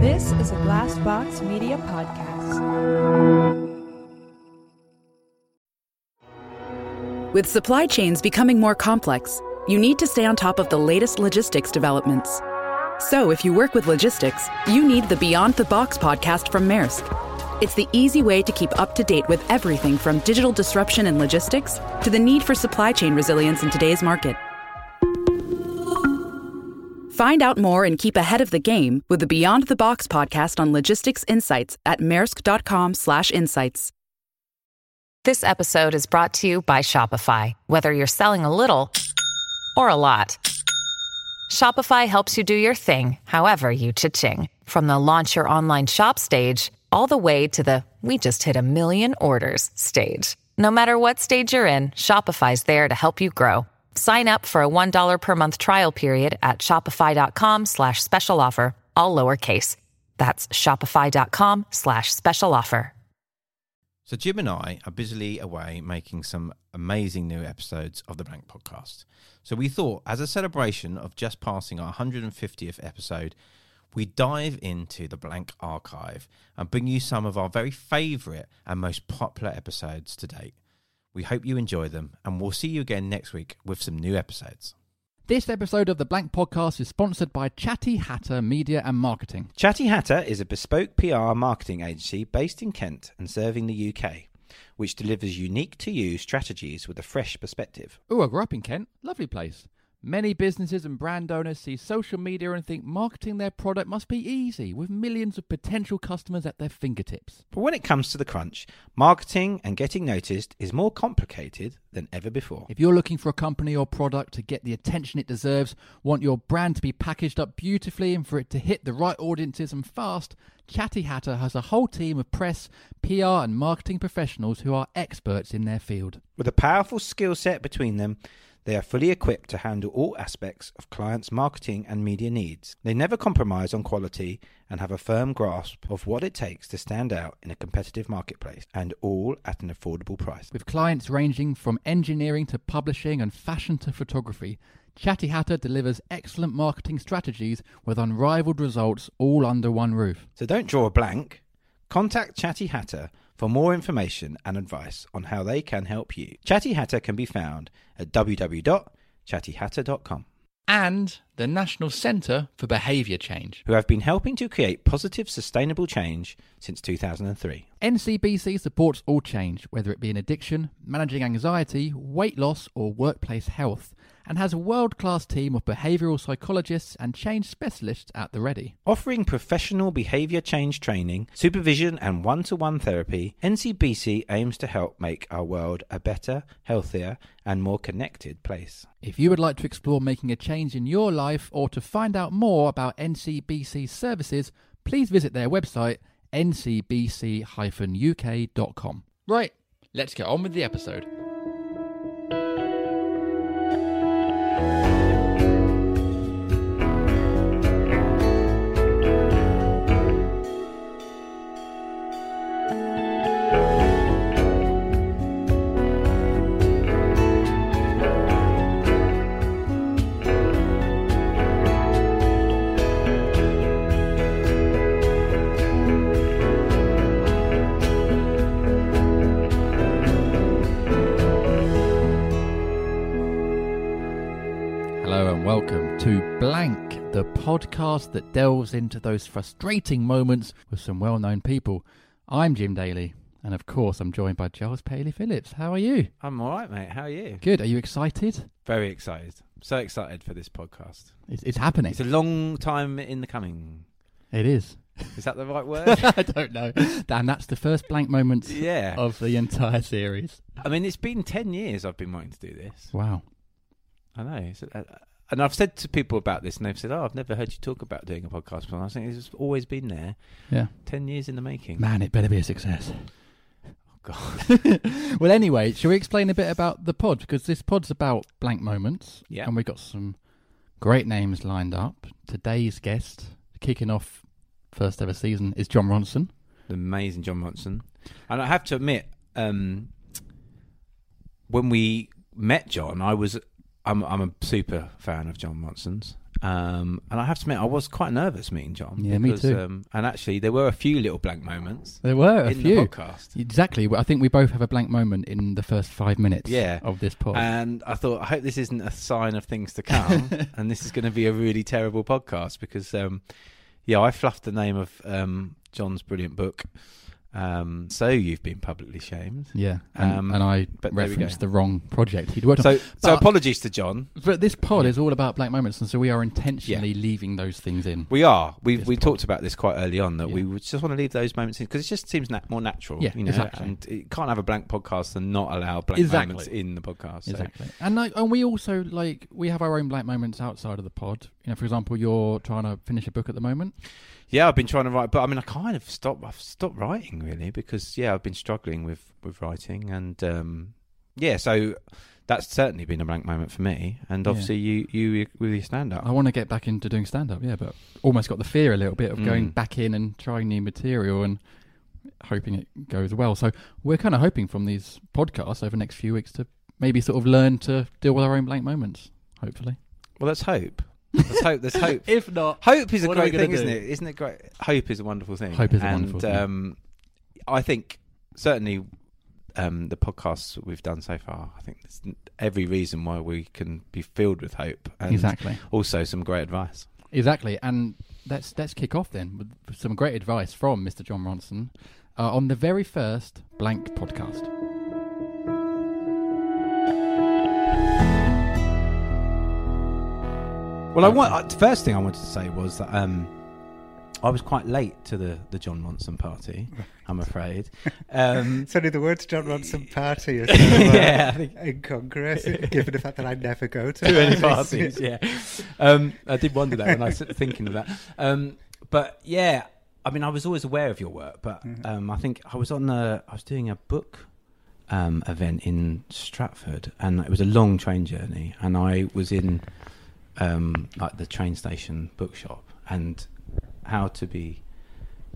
This is a Glassbox Media podcast. With supply chains becoming more complex, you need to stay on top of the latest logistics developments. So, if you work with logistics, you need the Beyond the Box podcast from Maersk. It's the easy way to keep up to date with everything from digital disruption in logistics to the need for supply chain resilience in today's market. Find out more and keep ahead of the game with the Beyond the Box podcast on logistics insights at maersk.com/insights. This episode is brought to you by Shopify. Whether you're selling a little or a lot, Shopify helps you do your thing, however you cha-ching. From the launch your online shop stage, all the way to the we just hit a million orders stage. No matter what stage you're in, Shopify's there to help you grow. Sign up for a $1 per month trial period at shopify.com slash special offer, all lowercase. That's shopify.com slash special offer. So Jim and I are busily away making some amazing new episodes of the Blank Podcast. So we thought, as a celebration of just passing our 150th episode, we dive into the Blank Archive and bring you some of our very favourite and most popular episodes to date. We hope you enjoy them, and we'll see you again next week with some new episodes. This episode of the Blank Podcast is sponsored by Chatty Hatter Media and Marketing. Chatty Hatter is a bespoke PR marketing agency based in Kent and serving the UK, which delivers unique to you strategies with a fresh perspective. Oh, I grew up in Kent. Lovely place. Many businesses and brand owners see social media and think marketing their product must be easy, with millions of potential customers at their fingertips. But when it comes to the crunch, marketing and getting noticed is more complicated than ever before. If you're looking for a company or product to get the attention it deserves, want your brand to be packaged up beautifully and for it to hit the right audiences and fast, Chatty Hatter has a whole team of press, PR, and marketing professionals who are experts in their field. With a powerful skill set between them, they are fully equipped to handle all aspects of clients' marketing and media needs. They never compromise on quality and have a firm grasp of what it takes to stand out in a competitive marketplace, and all at an affordable price. With clients ranging from engineering to publishing and fashion to photography, Chatty Hatter delivers excellent marketing strategies with unrivaled results all under one roof. So don't draw a blank. Contact Chatty Hatter for more information and advice on how they can help you. Chatty Hatter can be found at www.chattyhatter.com. And the National Centre for Behaviour Change. Who have been helping to create positive, sustainable change since 2003. NCBC supports all change, whether it be in addiction, managing anxiety, weight loss, or workplace health, and has a world class team of behavioural psychologists and change specialists at the ready. Offering professional behaviour change training, supervision, and one to one therapy, NCBC aims to help make our world a better, healthier, and more connected place. If you would like to explore making a change in your life or to find out more about NCBC services, please visit their website ncbc-uk.com. Right, let's get on with the episode. Podcast that delves into those frustrating moments with some well known people. I'm Jim Daly, and of course, I'm joined by Giles Paley Phillips. How are you? I'm all right, mate. How are you? Good. Are you excited? Very excited. So excited for this podcast. It's, it's happening. It's a long time in the coming. It is. Is that the right word? I don't know. Dan, that's the first blank moment yeah. of the entire series. I mean, it's been 10 years I've been wanting to do this. Wow. I know. It's, uh, and I've said to people about this, and they've said, "Oh, I've never heard you talk about doing a podcast." before." I think it's always been there. Yeah. Ten years in the making. Man, it better be a success. Oh God. well, anyway, shall we explain a bit about the pod? Because this pod's about blank moments. Yeah. And we've got some great names lined up. Today's guest, kicking off first ever season, is Jon Ronson. the amazing Jon Ronson. And I have to admit, um, when we met Jon, I was I'm I'm a super fan of Jon Ronson's, Um, and I have to admit, I was quite nervous meeting Jon. Yeah, me too. Um, and actually, there were a few little blank moments There were a in few. the podcast. Exactly. I think we both have a blank moment in the first five minutes Yeah. of this pod. And I thought, I hope this isn't a sign of things to come, and this is going to be a really terrible podcast because, um, yeah, I fluffed the name of um, Jon's brilliant book. Um, so you've been publicly shamed. yeah, and, Um, and I but referenced the wrong project he'd worked on. So, so But- apologies to Jon. But this pod is all about black moments, and so we are intentionally leaving those things in. We are. We we pod. talked about this quite early on that we Yeah. would just want to leave those moments in because it just seems nat- more natural. Yeah, you know, exactly. and it can't have a blank podcast and not allow blank Exactly. moments in the podcast. So- Exactly. And like, and we also like we have our own black moments outside of the pod. You know, for example, you're trying to finish a book at the moment. Yeah, I've been trying to write, but I mean, I kind of stopped. I've stopped writing really because yeah, I've been struggling with with writing, and um, yeah, so that's certainly been a blank moment for me. And Yeah. obviously, you you with your stand up. I want to get back into doing stand up, yeah, but almost got the fear a little bit of going Mm. back in and trying new material and hoping it goes well. So we're kind of hoping from these podcasts over the next few weeks to maybe sort of learn to deal with our own blank moments. Hopefully, Well, let's hope. Let's hope. There's hope. if not, Hope is a What are we great gonna thing, isn't it? Isn't it great? Hope is a wonderful thing. Hope is a and, wonderful thing. Um, I think certainly um, the podcasts we've done so far. I think there's every reason why we can be filled with hope and exactly, also some great advice. exactly. And let's let's kick off then with some great advice from Mr. Jon Ronson uh, on the very first blank podcast. Well, I want uh, the first thing I wanted to say was that um, I was quite late to the the Jon Ronson party. I'm afraid. Um, Suddenly the words Jon Ronson party is so, uh, yeah, I think incongruous, given the fact that I never go to too many parties. parties. Yeah, um, I did wonder that when I was thinking of that. Um, but yeah, I mean, I was always aware of your work, but um, I think I was on a, I was doing a book um, event in Stratford, and it was a long train journey, and I was in um, like the train station bookshop, and how to be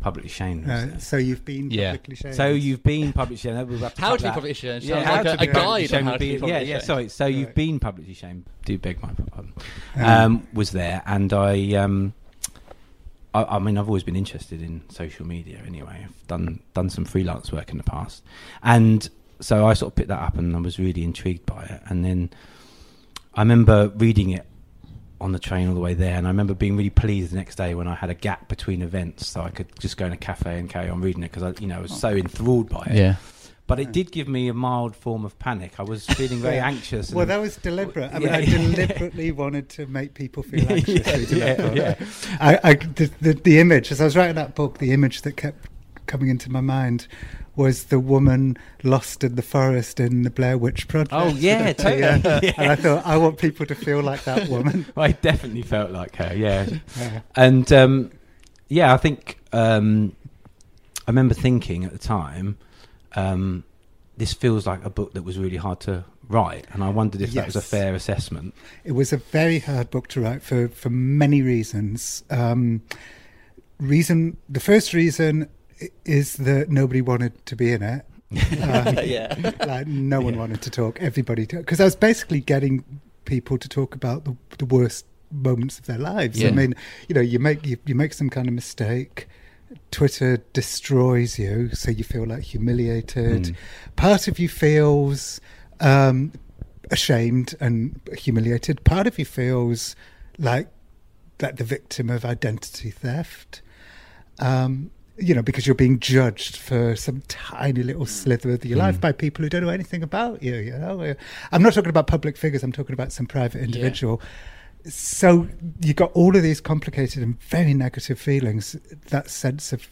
publicly shamed. was Uh, so you've been Yeah. publicly shamed. So you've been publicly shamed. We'll have to How cut to be publicly shamed Yeah, how like to a- be a publicly guide on how to be be- publicly Yeah, yeah. Sorry. So you've been publicly shamed. Do beg my pardon. Um, Um, was there, and I, um, I, I mean, I've always been interested in social media. Anyway, I've done done some freelance work in the past, and so I sort of picked that up, and I was really intrigued by it. And then I remember reading it on the train all the way there, and I remember being really pleased the next day when I had a gap between events, so I could just go in a cafe and carry on reading it because I, you know, I was so enthralled by it. Yeah, But it hmm. did give me a mild form of panic. I was feeling very Yeah. anxious. well, that was deliberate. I mean, Yeah. I deliberately wanted to make people feel anxious. yeah, yeah, yeah. I, I, the, the, the image, as I was writing that book, the image that kept coming into my mind was the woman lost in the forest in the Blair Witch Project. Oh, yeah, totally. Yeah. Yeah. And I thought, I want people to feel like that woman. I definitely felt like her. Yeah, Yeah. and um, yeah, I think um, I remember thinking at the time, um, this feels like a book that was really hard to write, and I wondered if that was a fair assessment. It was a very hard book to write for, for many reasons. Um, reason the first reason is that nobody wanted to be in it. Um, yeah. like no one Yeah. wanted to talk. Everybody because I was basically getting people to talk about the, the worst moments of their lives. I mean, you know, you make you, you make some kind of mistake. Twitter destroys you, so you feel like humiliated. Mm. Part of you feels um, ashamed and humiliated. Part of you feels like like the victim of identity theft. Um, you know, because you're being judged for some tiny little slither of your life Mm. by people who don't know anything about you. You know, I'm not talking about public figures. I'm talking about some private individual. So you got all of these complicated and very negative feelings. That sense of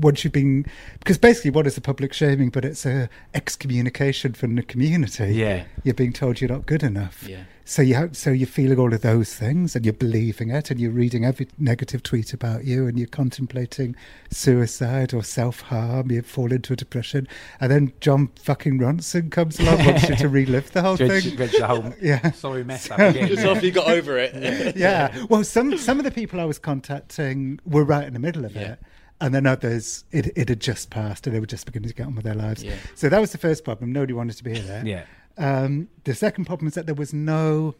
once you've been because basically what is the public shaming? But it's a excommunication from the community. Yeah, You're being told you're not good enough. Yeah. So you have, so you're feeling all of those things, and you're believing it, and you're reading every negative tweet about you, and you're contemplating suicide or self harm. You fall into a depression, and then Jon fucking Ronson comes along, wants you to relive the whole Dredge, thing. dredge the whole Yeah, sorry mess up again. Just after you got over it. yeah. Well, some some of the people I was contacting were right in the middle of Yeah. it. And then others, it, it had just passed and they were just beginning to get on with their lives. Yeah. So that was the first problem. Nobody wanted to be there. Yeah, Um, the second problem is that there was no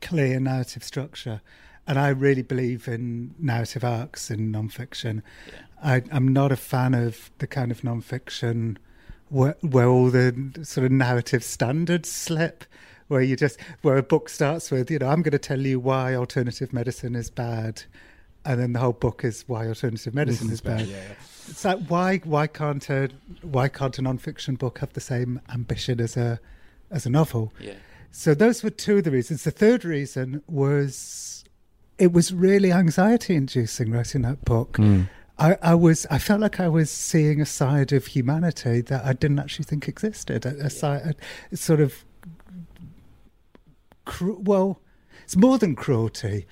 clear narrative structure. And I really believe in narrative arcs in nonfiction. I, I'm not a fan of the kind of nonfiction where, where all the sort of narrative standards slip, where you just where a book starts with, you know, I'm going to tell you why alternative medicine is bad, and then the whole book is why alternative medicine is bad. It's like why why can't a why can't a nonfiction book have the same ambition as a as a novel? Yeah. So those were two of the reasons. The third reason was it was really anxiety inducing writing that book. Hmm. I, I was I felt like I was seeing a side of humanity that I didn't actually think existed. A, a side, a sort of cru- well, it's more than cruelty.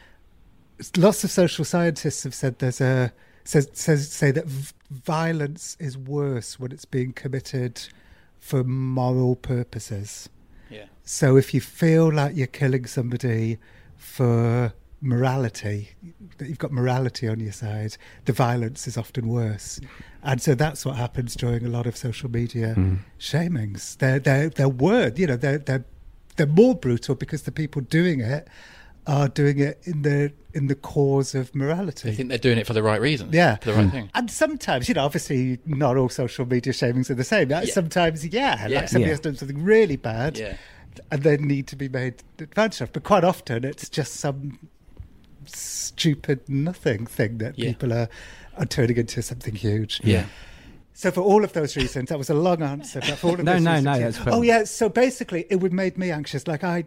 It's- Lots of social scientists have said there's a says, says say that v- violence is worse when it's being committed for moral purposes. Yeah. So if you feel like you're killing somebody for morality, that you've got morality on your side, the violence is often worse. And so that's what happens during a lot of social media hmm. shamings. They're they're they're word, you know, they're they're they're more brutal because the people doing it are doing it in the in the cause of morality. They think they're doing it for the right reason. Yeah. For the right hmm. thing. And sometimes, you know, obviously not all social media shamings are the same. Yeah. Sometimes, yeah, Yeah. like somebody Yeah. has done something really bad Yeah. and they need to be made advantage of. But quite often it's just some stupid nothing thing that Yeah. people are, are turning into something huge. Yeah. So for all of those reasons, that was a long answer. But for all of No, those no, reasons, no, yeah. that's. Oh yeah. So basically, it would made me anxious. Like I,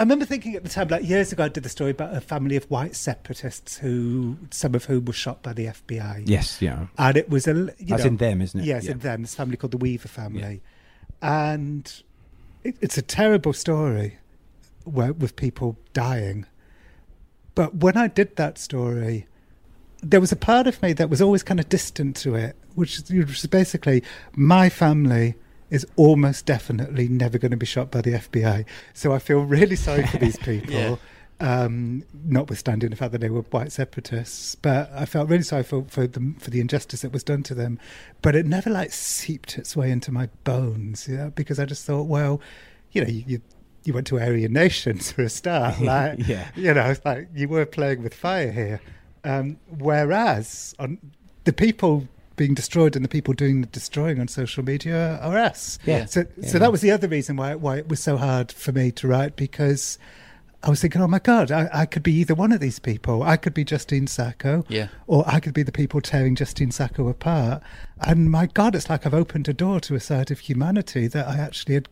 I remember thinking at the time, like years ago, I did the story about a family of white separatists who, some of whom were shot by the FBI. Yes, yeah. And it was a. you That's know, in them, isn't it? Yes, Yeah. in them. This family called the Weaver family, and it, it's a terrible story where, with people dying. But when I did that story, there was a part of me that was always kind of distant to it, which which is basically my family is almost definitely never going to be shot by the FBI. So I feel really sorry for these people. Yeah. Um, notwithstanding the fact that they were white separatists, but I felt really sorry for for the for the injustice that was done to them. But it never like seeped its way into my bones, you know, because I just thought, well, you know, you, you you went to Aryan Nations for a start, like, Yeah. you know, it's like you were playing with fire here. Um, whereas on the people being destroyed and the people doing the destroying on social media are us. Yeah. So, Yeah. so that was the other reason why why it was so hard for me to write because I was thinking, oh my god, I, I could be either one of these people. I could be Justine Sacco, Yeah. or I could be the people tearing Justine Sacco apart. And my god, it's like I've opened a door to a side of humanity that I actually had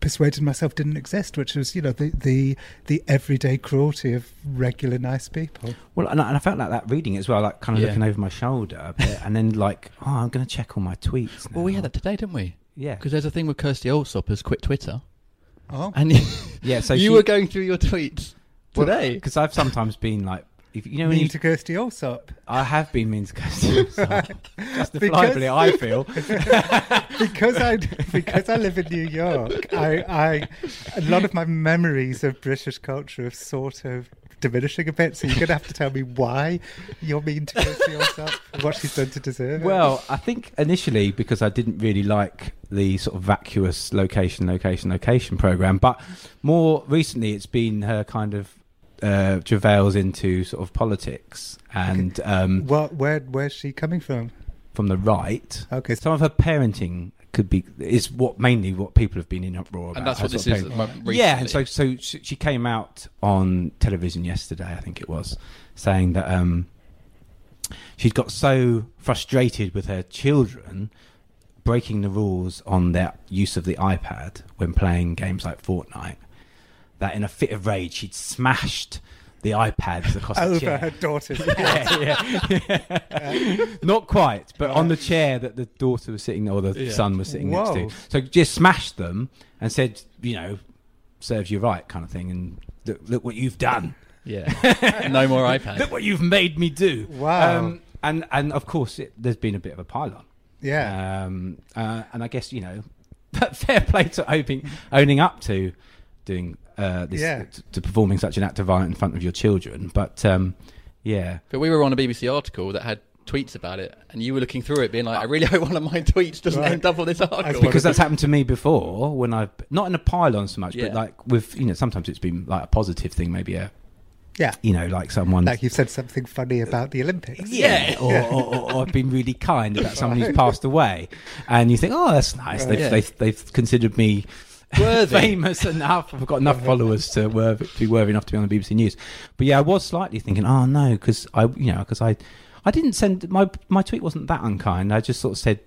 persuaded myself didn't exist, which was, you know, the the, the everyday cruelty of regular nice people. Well, and I, and I felt like that reading it as well, like kind of Yeah. looking over my shoulder a bit, and then like, oh, I'm going to check all my tweets. Well, we had that today, didn't we? Yeah. Because there's a thing with Kirstie Allsopp has quit Twitter, Oh, and Yeah, so you she- were going through your tweets today. because I've sometimes been like, if you know, when mean you, to Kirstie Allsopp I have been mean to Kirstie go justifiably. I feel. because I because I live in New York. I, I a lot of my memories of British culture have sort of diminishing a bit. So you're going to have to tell me why you're mean to Kirstie Allsopp and what she's done to deserve it. Well, I think initially because I didn't really like the sort of vacuous location, location, location program, but more recently it's been her kind of uh, travails into sort of politics and um, what where where's she coming from? from the right. Okay, Some of her parenting could be is what mainly what people have been in uproar about. and that's what this is. of parenting. mo- Recently. Yeah, and so so she she came out on television yesterday, I think it was, saying that um, she'd got so frustrated with her children breaking the rules on their use of the iPad when playing games like Fortnite that in a fit of rage she'd smashed the iPads across the over chair. her daughter's yeah, yeah. Not quite, but on the chair that the daughter was sitting or the Yeah. son was sitting next to. So just smashed them and said, you know, serves you right, kind of thing. And look, look what you've done. Yeah. no more iPad. Look what you've made me do. Wow. Um, and and of course, it, there's been a bit of a pile-on. Yeah. Um, uh, and I guess you know, fair play to owning owning up to doing uh, this Yeah. to, to performing such an act of violence in front of your children. But um, yeah, But we were on a BBC article that had tweets about it, and you were looking through it, being like, "I really hope one of my tweets doesn't Right. end up on this article." because that's happened to me before when I've not in a pylon so much, Yeah. but like with you know sometimes it's been like a positive thing, maybe a Yeah. you know like someone Like you said something funny about the Olympics. yeah, or, or, or, or I've been really kind about someone who's passed away, and you think, oh, that's nice. They've, Yeah. they've, they've considered me Worthy. famous enough. I've got enough followers to, worthy, to be worthy enough to be on the BBC News. But yeah, I was slightly thinking, oh no, because I, you know, because I, I didn't send my my tweet wasn't that unkind. I just sort of said,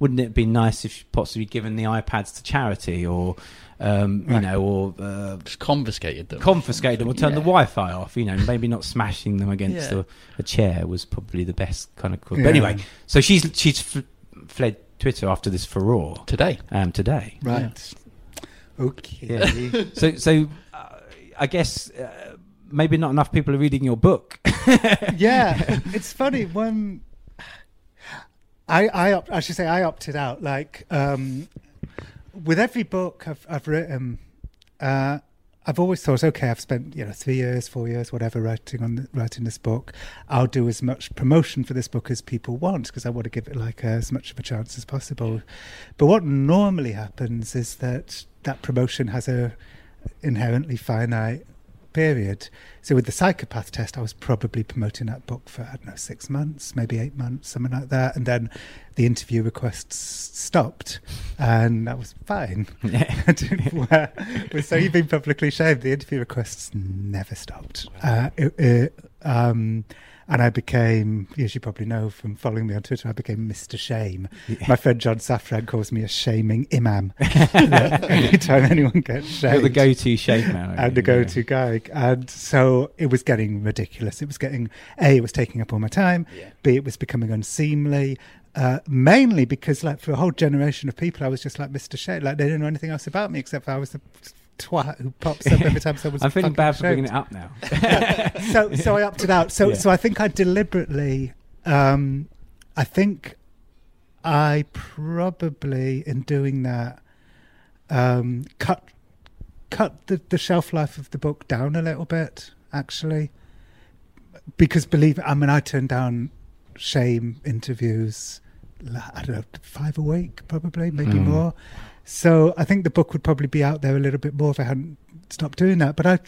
wouldn't it be nice if possibly given the iPads to charity or. Um, you Right. know, or uh, Just confiscated them. confiscate them or turn the Wi-Fi off. You know, maybe not smashing them against Yeah. a, a chair was probably the best kind of. Call. Yeah. But anyway, so she's she's f- fled Twitter after this furore Today. um, today. Right. Okay. So so uh, I guess uh, maybe not enough people are reading your book. yeah, it's funny when I I opt, I should say I opted out. Like um, with every book I've I've written, uh, I've always thought, okay, I've spent you know three years, four years, whatever, writing on the, writing this book. I'll do as much promotion for this book as people want because I want to give it like as much of a chance as possible. But what normally happens is that that promotion has a inherently finite period. So with the psychopath test, I was probably promoting that book for I don't know six months, maybe eight months, something like that, and then the interview requests stopped, and that was fine. So you've been publicly shamed. The interview requests never stopped. Uh, it, it, um, and I became, as you probably know from following me on Twitter, I became Mr. Shame. My friend John Safran calls me a shaming imam. Anytime anyone gets shamed. You're the go-to shame man. and the go-to guy. And so it was getting ridiculous. It was getting a. It was taking up all my time. Yeah. B. It was becoming unseemly. Uh, mainly because, like, for a whole generation of people, I was just like Mr. Shame. Like, they didn't know anything else about me except for I was the twat who pops up every time someone's. I'm feeling bad for bringing it up now. so, so I opted out. So, Yeah. so I think I deliberately. Um, I think I probably, in doing that, um, cut cut the, the shelf life of the book down a little bit. Actually, because believe it, I mean, I turned down shame interviews. I don't know, five a week, probably, maybe Mm. more. So I think the book would probably be out there a little bit more if I hadn't stopped doing that. But I,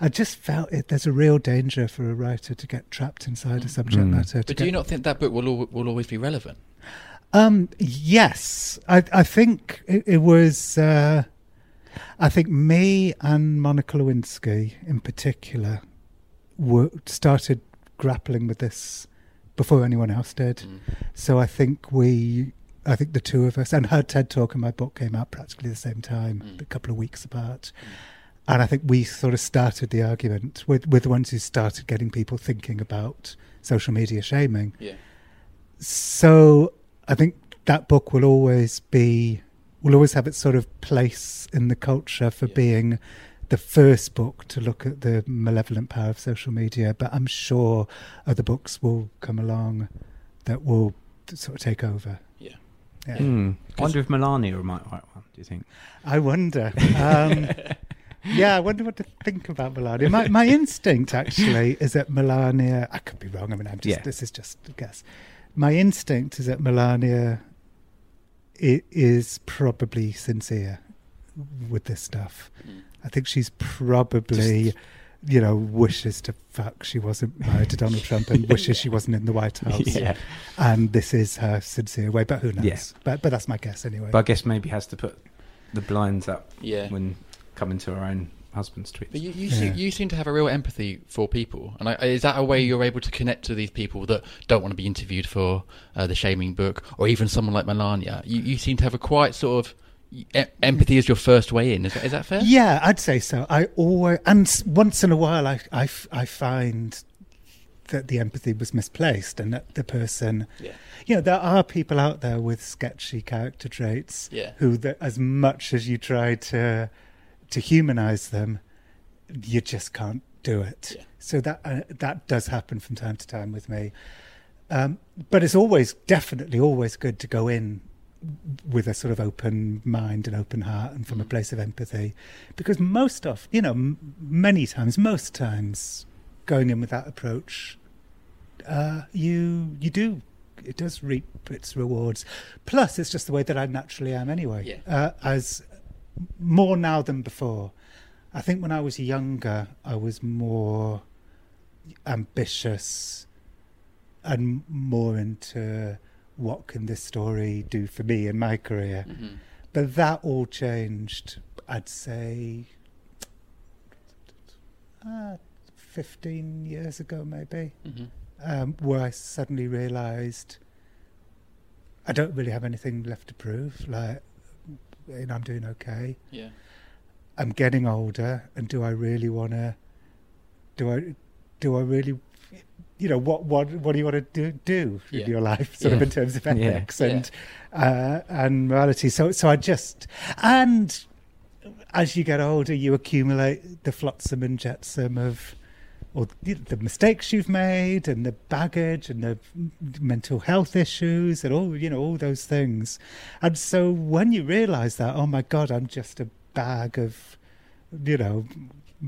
I just felt it. There's a real danger for a writer to get trapped inside a subject Mm. matter. But do you not think that book will al- will always be relevant? Um, yes, I, I think it, it was. Uh, I think me and Monica Lewinsky, in particular, were, started grappling with this before anyone else did. Mm. So I think we, I think the two of us, and her TED talk and my book came out practically the same time, Mm. a couple of weeks apart. And I think we sort of started the argument with, with the ones who started getting people thinking about social media shaming Yeah. so I think that book will always be will always have its sort of place in the culture for Yeah. being the first book to look at the malevolent power of social media. But I'm sure other books will come along that will sort of take over. Yeah. Yeah. Hmm. I wonder if Melania might write one. Do you think? I wonder. Um, yeah, I wonder what to think about Melania. My, my instinct actually is that Melania. I could be wrong. I mean, I'm just. Yeah. This is just a guess. My instinct is that Melania i- is probably sincere with this stuff. Mm. I think she's probably. You know, wishes to fuck she wasn't married to Donald Trump and wishes she wasn't in the White House. yeah. And this is her sincere way, but who knows? Yeah. But but that's my guess anyway. But I guess maybe has to put the blinds up Yeah. when coming to her own husband's tweets. But you, you, Yeah. seem, you seem to have a real empathy for people, and I, is that a way you're able to connect to these people that don't want to be interviewed for uh, the shaming book, or even someone like Melania? You, you seem to have a quite sort of empathy is your first way in. Is that, is that fair? Yeah, I'd say so. I always, and once in a while, I I find that the empathy was misplaced and that the person, Yeah. you know, there are people out there with sketchy character traits Yeah. who, that as much as you try to to humanize them, you just can't do it. Yeah. So that uh, that does happen from time to time with me. Um, but it's always, definitely, always good to go in with a sort of open mind and open heart and from a place of empathy because most of you know m- many times most times going in with that approach uh, you you do it does reap its rewards. Plus, it's just the way that I naturally am anyway. Yeah. Uh, as more now than before. I think when I was younger, I was more ambitious and more into what can this story do for me in my career. Mhm. But that all changed, I'd say, uh, 15 years ago, maybe, Mhm. um, where I suddenly realised I don't really have anything left to prove. Like, you know, I'm doing okay. Yeah. I'm getting older, and do I really want to? Do I? Do I really? You know what? What? What do you want to do? Do in Yeah. your life, sort of in terms of Yeah. ethics and uh, and morality. So, so I just and as you get older, you accumulate the flotsam and jetsam of or the the mistakes you've made and the baggage and the mental health issues and all you know all those things and so when you realize that oh my god i'm just a bag of you know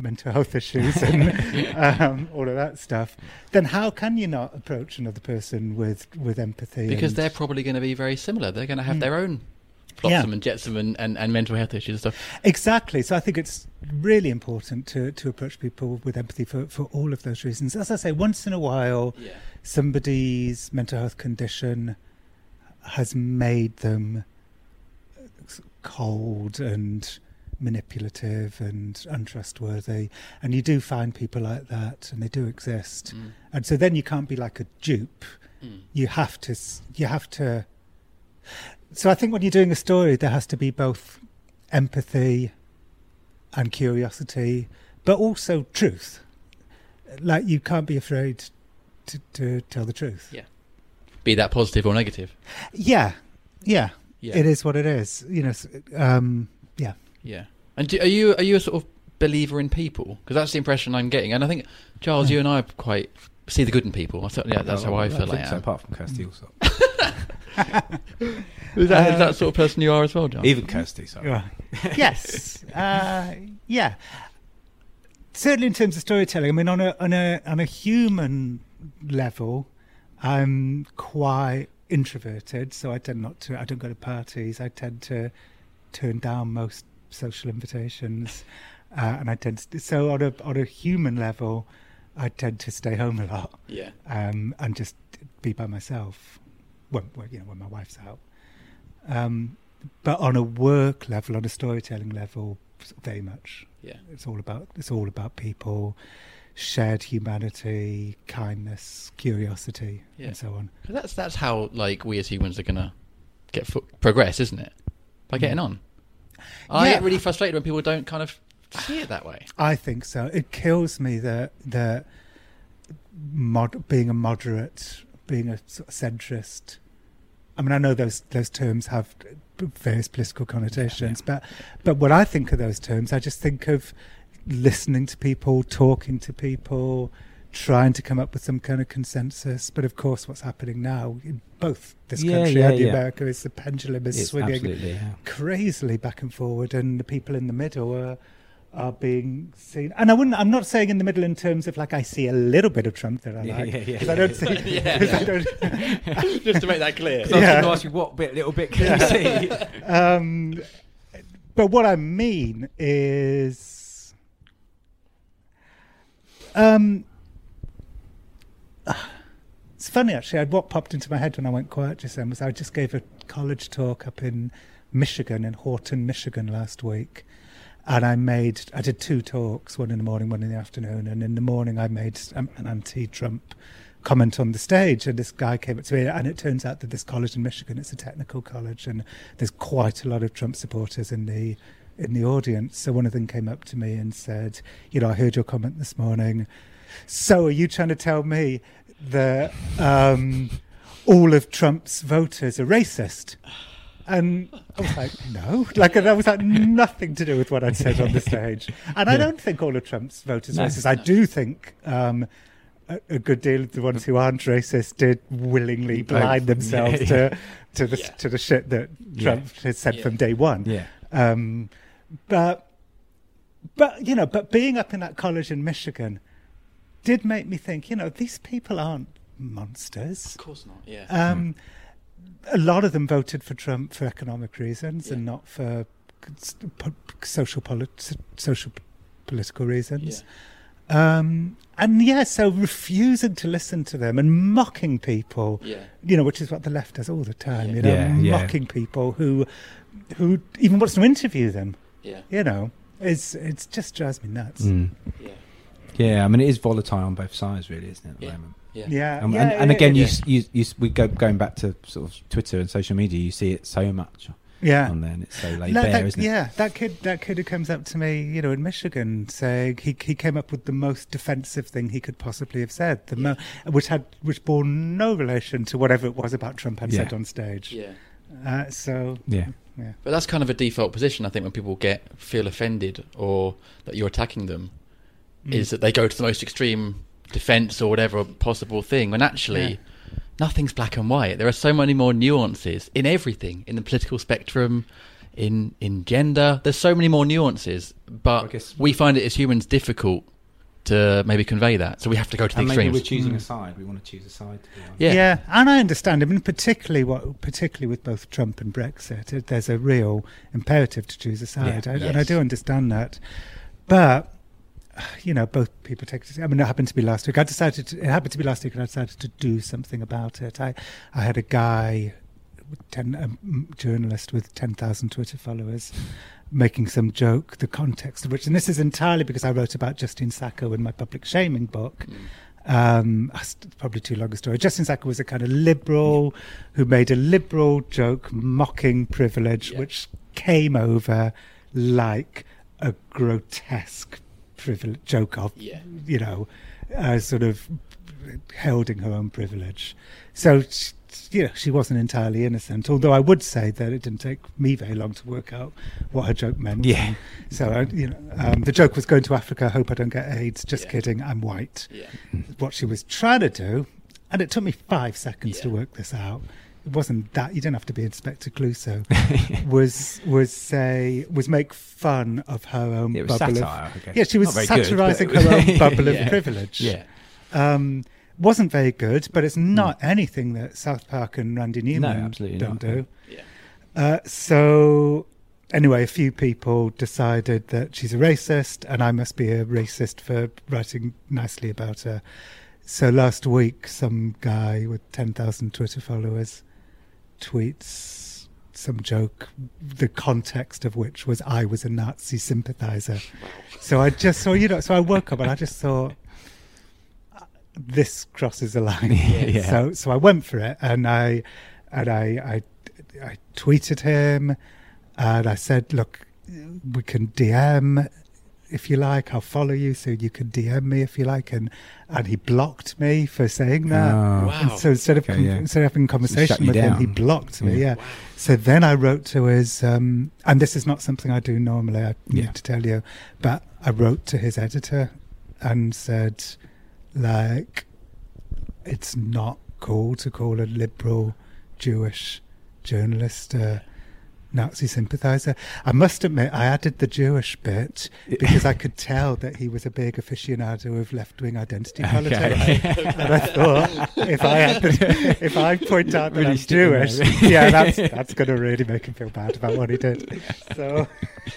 mental health issues and um, all of that stuff then how can you not approach another person with with empathy Because and- they're probably going to be very similar. They're going to have Mm. their own Yeah. flotsam and jetsam and, and, and mental health issues and stuff. Exactly. So I think it's really important to, to approach people with empathy for, for all of those reasons. As I say, once in a while, Yeah. somebody's mental health condition has made them cold and manipulative and untrustworthy. And you do find people like that, and they do exist. Mm. And so then you can't be like a dupe. Mm. You have to. You have to. So I think when you're doing a story, there has to be both empathy and curiosity, but also truth. Like you can't be afraid to, to tell the truth. Yeah. Be that positive or negative. Yeah, yeah, Yeah. It is what it is. You know. Um, yeah. Yeah. And do, are you are you a sort of believer in people? Because that's the impression I'm getting. And I think Charles, you and I quite see the good in people. I certainly, yeah, that's how I feel. think I so, apart from Kirstie Allsopp. Is that, is that sort of person you are as well, Jon? Even Kirstie, sorry. Right. yes. Uh, yeah. Certainly, in terms of storytelling, I mean, on a on a on a human level, I'm quite introverted, so I tend not to. I don't go to parties. I tend to turn down most social invitations, uh, and I tend to. So on a on a human level, I tend to stay home a lot Yeah. um, and just be by myself when, when you know when my wife's out. Um, but on a work level, on a storytelling level, very much. Yeah. It's all about it's all about people, shared humanity, kindness, curiosity, Yeah. and so on. 'Cause that's that's how like we as humans are gonna get fo- progress, isn't it? By getting on. I Yeah. get really frustrated when people don't kind of see it that way. I think so. It kills me that that mod, being a moderate, being a sort of centrist. I mean, I know those those terms have various political connotations, but but when I think of those terms, I just think of listening to people, talking to people, trying to come up with some kind of consensus. But of course, what's happening now in both this Yeah, country yeah, and yeah. America is the pendulum is It's swinging yeah. crazily back and forward, and the people in the middle are are being seen. And I wouldn't. I'm not saying in the middle in terms of like I see a little bit of Trump that I Yeah, like. yeah, yeah, 'cause I don't see. Yeah, 'cause I yeah. don't- Just to make that clear. So I was Yeah. going to ask you what bit, little bit can you see? um, but what I mean is, um, it's funny actually. What popped into my head when I went quiet just then was I just gave a college talk up in Michigan, in Houghton, Michigan, last week. And I made, I did two talks, one in the morning, one in the afternoon. And in the morning, I made um, an anti-Trump comment on the stage. And this guy came up to me, and it turns out that this college in Michigan, it's a technical college, and there's quite a lot of Trump supporters in the in the audience. So one of them came up to me and said, "You know, I heard your comment this morning. So are you trying to tell me that um, all of Trump's voters are racist?" And I was like, no, like that was like nothing to do with what I'd said on the stage. And I don't think all of Trump's voters are No, racist. I do think um, a, good deal of the ones who aren't racist did willingly blind themselves Yeah, to to the Yeah. to the shit that Yeah. Trump has said Yeah. from day one. Yeah. Um, but but you know, but being up in that college in Michigan did make me think. You know, these people aren't monsters. Of course not. Yeah. Um, A lot of them voted for Trump for economic reasons and not for social polit- social political reasons. Um, and yeah, so refusing to listen to them and mocking people, yeah. you know, which is what the left does all the time. Yeah. You know, Yeah, yeah. mocking people who, who even wants to interview them. Yeah. You know, it's it's just drives me nuts. Mm. Yeah. Yeah, I mean it is volatile on both sides, really, isn't it? At the Yeah. moment. Yeah. Yeah, Um, yeah, and, and again, yeah. you, you, you we go going back to sort of Twitter and social media. You see it so much yeah. on there, and it's so laid No, bare, that- isn't it? yeah, that kid, that kid who comes up to me, you know, in Michigan, saying he he came up with the most defensive thing he could possibly have said, the mo- which had which bore no relation to whatever it was about Trump had Yeah. said on stage. Yeah. Uh, so Yeah. yeah, But that's kind of a default position, I think, when people get feel offended or that you're attacking them, Mm. is that they go to the most extreme defence or whatever possible thing. When actually, Yeah. nothing's black and white. There are so many more nuances in everything, in the political spectrum, in in gender. There's so many more nuances, but guess- we find it as humans difficult to maybe convey that. So we have to go to the And maybe extremes. we're choosing Mm. a side. We want to choose a side. To be. Yeah. yeah, and I understand. I mean, particularly what, particularly with both Trump and Brexit, it, there's a real imperative to choose a side, Yeah. I, and I do understand that. But you know, both people take. It. I mean, it happened to be last week. I decided. To, it happened to be last week, and I decided to do something about it. I, I had a guy, ten, a m- journalist with ten thousand Twitter followers, making some joke. The context of which, and this is entirely because I wrote about Justine Sacco in my public shaming book. Um, it's probably too long a story. Justine Sacco was a kind of liberal who made a liberal joke mocking privilege, Yeah. which came over like a grotesque privilege joke of, Yeah. you know, uh, sort of holding her own privilege. So, sh- you know, she wasn't entirely innocent. Although I would say that it didn't take me very long to work out what her joke meant. Yeah. And so, uh, you know, um, the joke was going to Africa. Hope I don't get AIDS. Just Yeah. kidding. I'm white Yeah. what she was trying to do, and it took me five seconds to work this out. It wasn't that you don't have to be Inspector Clouseau. was was say was make fun of her own It was bubble satire, of I yeah she was Not very good, satirising but it her was- own bubble Yeah. of privilege. Yeah. Um, wasn't very good, but it's not anything that South Park and Randy Newman absolutely don't not. do. Yeah. Uh, so anyway, a few people decided that she's a racist, and I must be a racist for writing nicely about her. So last week, some guy with ten thousand Twitter followers tweets some joke, the context of which was I was a Nazi sympathizer. So I just saw, you know, so I woke up and I just thought. "Uh, This crosses a line. Yeah. So, so I went for it, and I, and I, I, I tweeted him, and I said, "Look, we can DM if you like. I'll follow you, so you can DM me if you like." And and he blocked me for saying that. Oh. Wow. So instead of Okay, con- yeah. instead of having a conversation you with him, he blocked me. Yeah. Yeah. So then I wrote to his, um, and this is not something I do normally. I need Yeah. to tell you, but I wrote to his editor and said, like, it's not cool to call a liberal Jewish journalist a Nazi sympathizer. I must admit, I added the Jewish bit because I could tell that he was a big aficionado of left-wing identity politics, and I thought if I add the, if I point out that Really I'm stick there. Jewish, yeah, that's that's going to really make him feel bad about what he did. So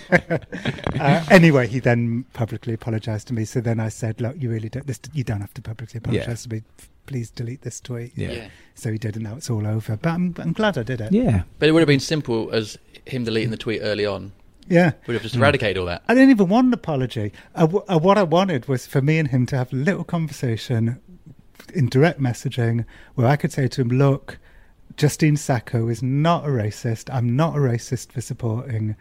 uh, anyway, he then publicly apologised to me. So then I said, "Look, you really don't. This, you don't have to publicly apologise to me. Please delete this tweet." Yeah. Yeah. So he did, and now it's all over. But I'm, I'm glad I did it. Yeah. But it would have been simple as him deleting the tweet early on. Yeah. Would have just eradicated all that. I didn't even want an apology. I w- uh, what I wanted was for me and him to have a little conversation in direct messaging where I could say to him, look, Justine Sacco is not a racist. I'm not a racist for supporting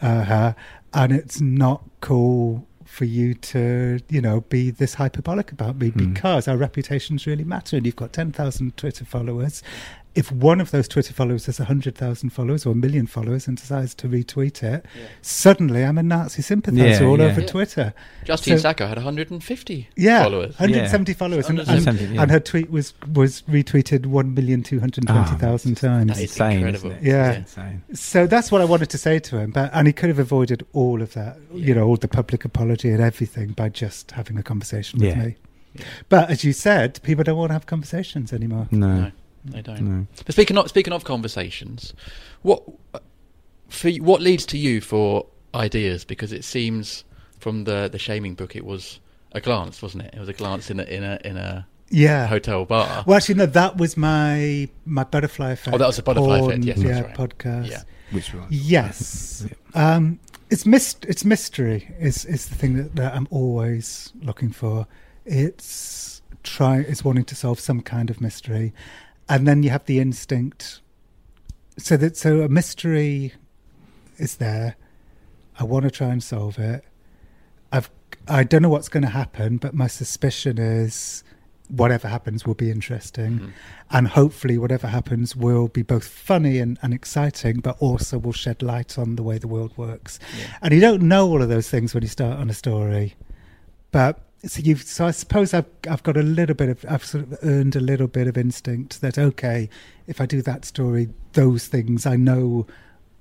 uh, her. And it's not cool for you to, you know, be this hyperbolic about me Hmm. because our reputations really matter. And you've got 10,000 Twitter followers. If one of those Twitter followers has 100,000 followers or a million followers and decides to retweet it, suddenly I'm a Nazi sympathizer Yeah, all yeah. over Yeah. Twitter. Justine So- Sacco had 150 Yeah, followers. 170 followers, and, and, yeah. and her tweet was was retweeted one million two hundred twenty thousand Oh, times. That is insane, incredible. isn't it? Yeah. Insane. So that's what I wanted to say to him, but and he could have avoided all of that, you know, all the public apology and everything by just having a conversation with Yeah. me. But as you said, people don't want to have conversations anymore. No, No, they don't. no. But speaking of speaking of conversations, what for what leads to you for ideas? Because it seems from the the shaming book, it was a glance, wasn't it? It was a glance in a in a in a Yeah. hotel bar. Well, actually, no. That was my my butterfly effect. Oh, that was a butterfly porn, effect, yes, yeah, that's right. podcast. Yeah. Which one? Yes. Um, it's myst- It's mystery. Is is the thing that, that I'm always looking for. It's try. It's wanting to solve some kind of mystery, and then you have the instinct. So that so a mystery is there. I want to try and solve it. I've I don't know what's going to happen, but my suspicion is whatever happens will be interesting, Mhm. and hopefully whatever happens will be both funny and, and exciting, but also will shed light on the way the world works. Yeah. And you don't know all of those things when you start on a story, but so you so I suppose I've I've got a little bit of I've sort of earned a little bit of instinct that okay, if I do that story, those things I know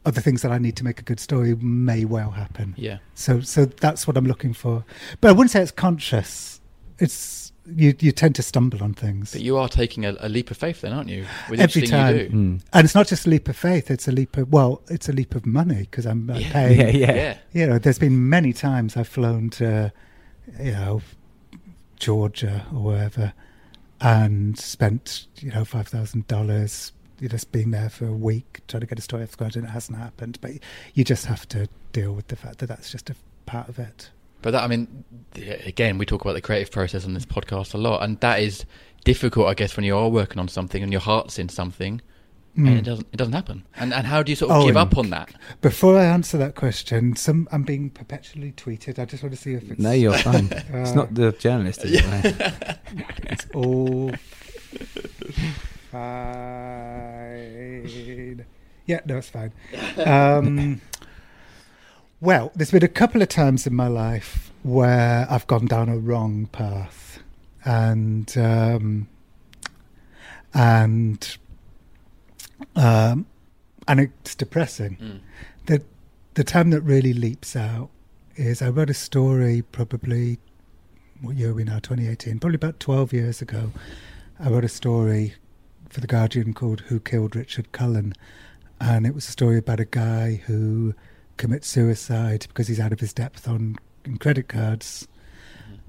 are the things that I need to make a good story may well happen. Yeah. So so that's what I'm looking for. But I wouldn't say it's conscious. It's you you tend to stumble on things. But you are taking a, a leap of faith, then, aren't you? With Every time. you do. Mm. And it's not just a leap of faith, it's a leap of well, it's a leap of money because I'm Yeah. paying Yeah, yeah. Yeah. you know, there's been many times I've flown to, you know, Georgia or wherever, and spent you know five thousand dollars, just being there for a week trying to get a story off the ground, and it hasn't happened. But you just have to deal with the fact that that's just a part of it. But that, I mean, again, we talk about the creative process on this podcast a lot, and that is difficult, I guess, when you are working on something and your heart's in something, Mm. it doesn't it doesn't happen. And and how do you sort of Oh, give up on that? Before I answer that question, some I'm being perpetually tweeted. I just want to see if it's No, you're fine. it's Uh, not the journalist. Is it? It's all fine. Yeah, no, it's fine. Um, well, there's been a couple of times in my life where I've gone down a wrong path, and um, and um, and it's depressing. Mm. The the time that really leaps out is I wrote a story probably what year are we now? 2018, probably about 12 years ago. I wrote a story for The Guardian called Who Killed Richard Cullen. And it was a story about a guy who commits suicide because he's out of his depth on in credit cards.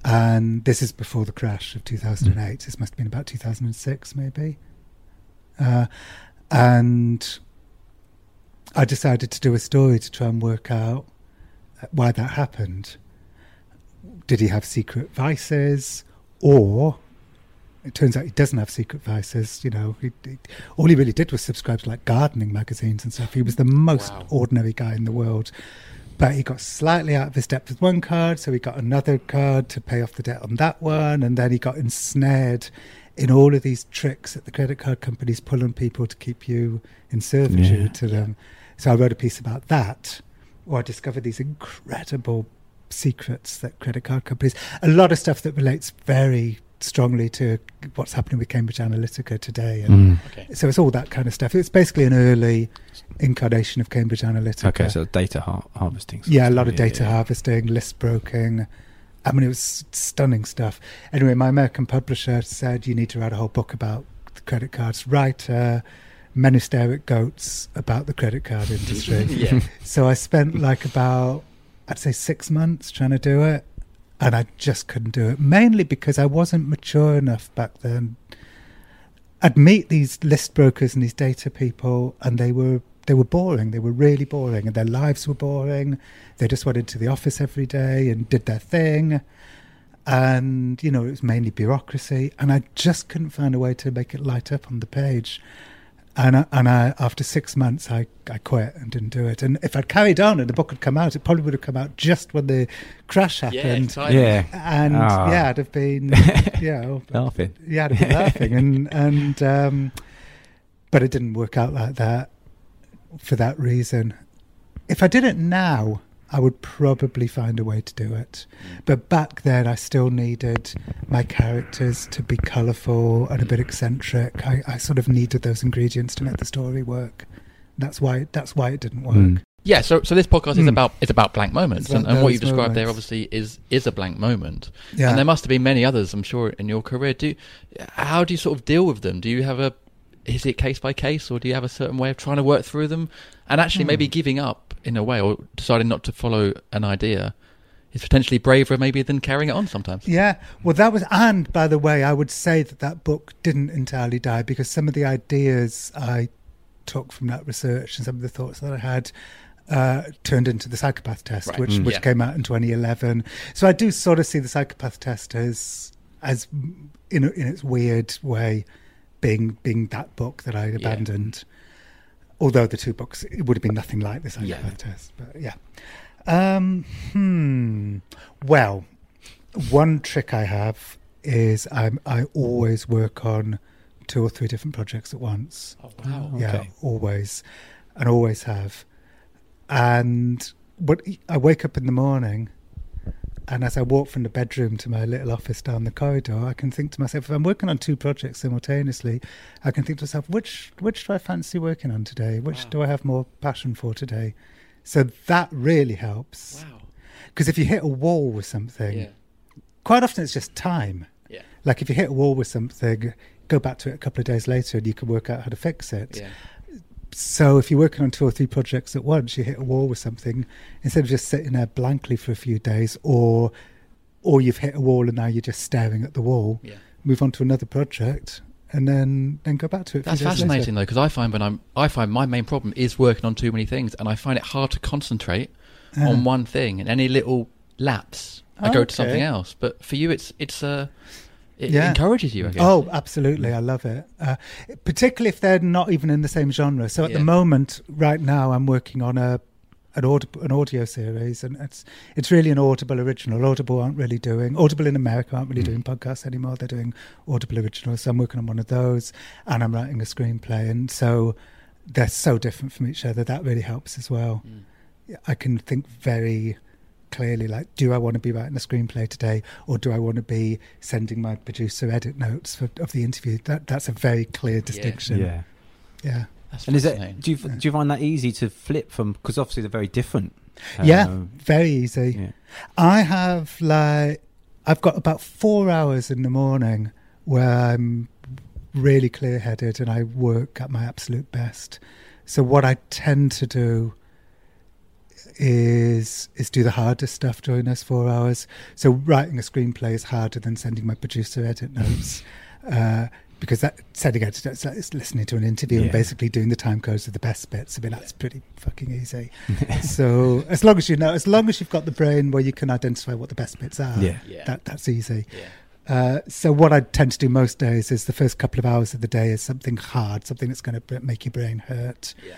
And this is before the crash of 2008. This must have been about 2006, maybe. Uh, and I decided to do a story to try and work out uh, why that happened. Did he have secret vices, or it turns out he doesn't have secret vices? You know, he, he, all he really did was subscribe to like gardening magazines and stuff. He was the most Wow. ordinary guy in the world, but he got slightly out of his depth with one card, so he got another card to pay off the debt on that one, and then he got ensnared in all of these tricks that the credit card companies pull on people to keep you in servitude Yeah. to them. So I wrote a piece about that, where I discovered these incredible secrets that credit card companies, a lot of stuff that relates very strongly to what's happening with Cambridge Analytica today. And Mm. Okay. so it's all that kind of stuff. It's basically an early incarnation of Cambridge Analytica. Okay, so data har- harvesting. Yeah, a lot of Yeah, data yeah. harvesting, list broking. I mean, it was stunning stuff. Anyway, my American publisher said you need to write a whole book about the credit cards. Write uh, Men Who Goats about the credit card industry. yeah. So I spent like about, I'd say six months trying to do it. And I just couldn't do it, mainly because I wasn't mature enough back then. I'd meet these list brokers and these data people, and they were they were boring. They were really boring, and their lives were boring. They just went into the office every day and did their thing, and you know it was mainly bureaucracy. And I just couldn't find a way to make it light up on the page. And I, and I, after six months, I, I quit and didn't do it. And if I'd carried on and the book had come out, it probably would have come out just when the crash happened. exciting. Yeah. and Ah. yeah, I'd have been, you know, Laughing. yeah, I'd have been laughing. And and um, but it didn't work out like that for that reason. If I did it now, I would probably find a way to do it. But back then, I still needed my characters to be colourful and a bit eccentric. I, I sort of needed those ingredients to make the story work. That's why. That's why it didn't work. Mm. Yeah, so so this podcast is Mm. about is about blank moments, about and, and what you described there obviously is is a blank moment. Yeah. And there must have been many others, I'm sure, in your career. Do how do you sort of deal with them? Do you have a is it case by case, or do you have a certain way of trying to work through them, and actually Hmm. maybe giving up in a way, or deciding not to follow an idea is potentially braver maybe than carrying it on sometimes. Yeah, well, that was, and by the way, I would say that that book didn't entirely die because some of the ideas I took from that research and some of the thoughts that I had uh, turned into the psychopath test, Right. which Mm. which Yeah. came out in 2011. So I do sort of see the psychopath test as as in in its weird way being being that book that I abandoned. Although the two books, it would have been nothing like the psychopath test, but yeah. Um, hmm. Well, one trick I have is I'm, I always work on two or three different projects at once. Oh, wow. Yeah, Okay. always, and always have. And what I wake up in the morning, and as I walk from the bedroom to my little office down the corridor, I can think to myself, if I'm working on two projects simultaneously, I can think to myself, which which do I fancy working on today? Which Wow. do I have more passion for today? So that really helps. Wow. Because if you hit a wall with something, Yeah. quite often it's just time. Yeah. Like if you hit a wall with something, go back to it a couple of days later and you can work out how to fix it. Yeah. So if you're working on two or three projects at once, you hit a wall with something, instead of just sitting there blankly for a few days, or or you've hit a wall and now you're just staring at the wall, Yeah. move on to another project and then then go back to it. That's days later. fascinating though, because I find when I'm, I find my main problem is working on too many things, and I find it hard to concentrate Ah. on one thing. And any little lapse, I go to something else. But for you, it's it's uh, it Yeah. encourages you. I guess. Oh, absolutely. I love it. Uh, particularly if they're not even in the same genre. So at Yeah. the moment, right now, I'm working on a an, aud- an audio series, and it's it's really an Audible original. Audible aren't really doing Audible in America aren't really Mm. doing podcasts anymore. They're doing Audible originals. So I'm working on one of those, and I'm writing a screenplay, and so they're so different from each other. That really helps as well. Mm. I can think very clearly like do i want to be writing a screenplay today or do i want to be sending my producer edit notes for, of the interview that that's a very clear distinction Yeah. yeah That's And is it? Do you do you find that easy to flip from? Because obviously they're very different. yeah Um, very easy yeah. i have like i've got about four hours in the morning where i'm really clear headed and i work at my absolute best so what i tend to do is is do the hardest stuff during those four hours. So writing a screenplay is harder than sending my producer edit notes. uh, because that sending edit notes is listening to an interview and basically doing the time codes of the best bits. I mean that's pretty fucking easy. so as long as you know, as long as you've got the brain where you can identify what the best bits are, Yeah. Yeah. that that's easy. yeah. Uh, so what I tend to do most days is the first couple of hours of the day is something hard, something that's going to make your brain hurt. Yeah.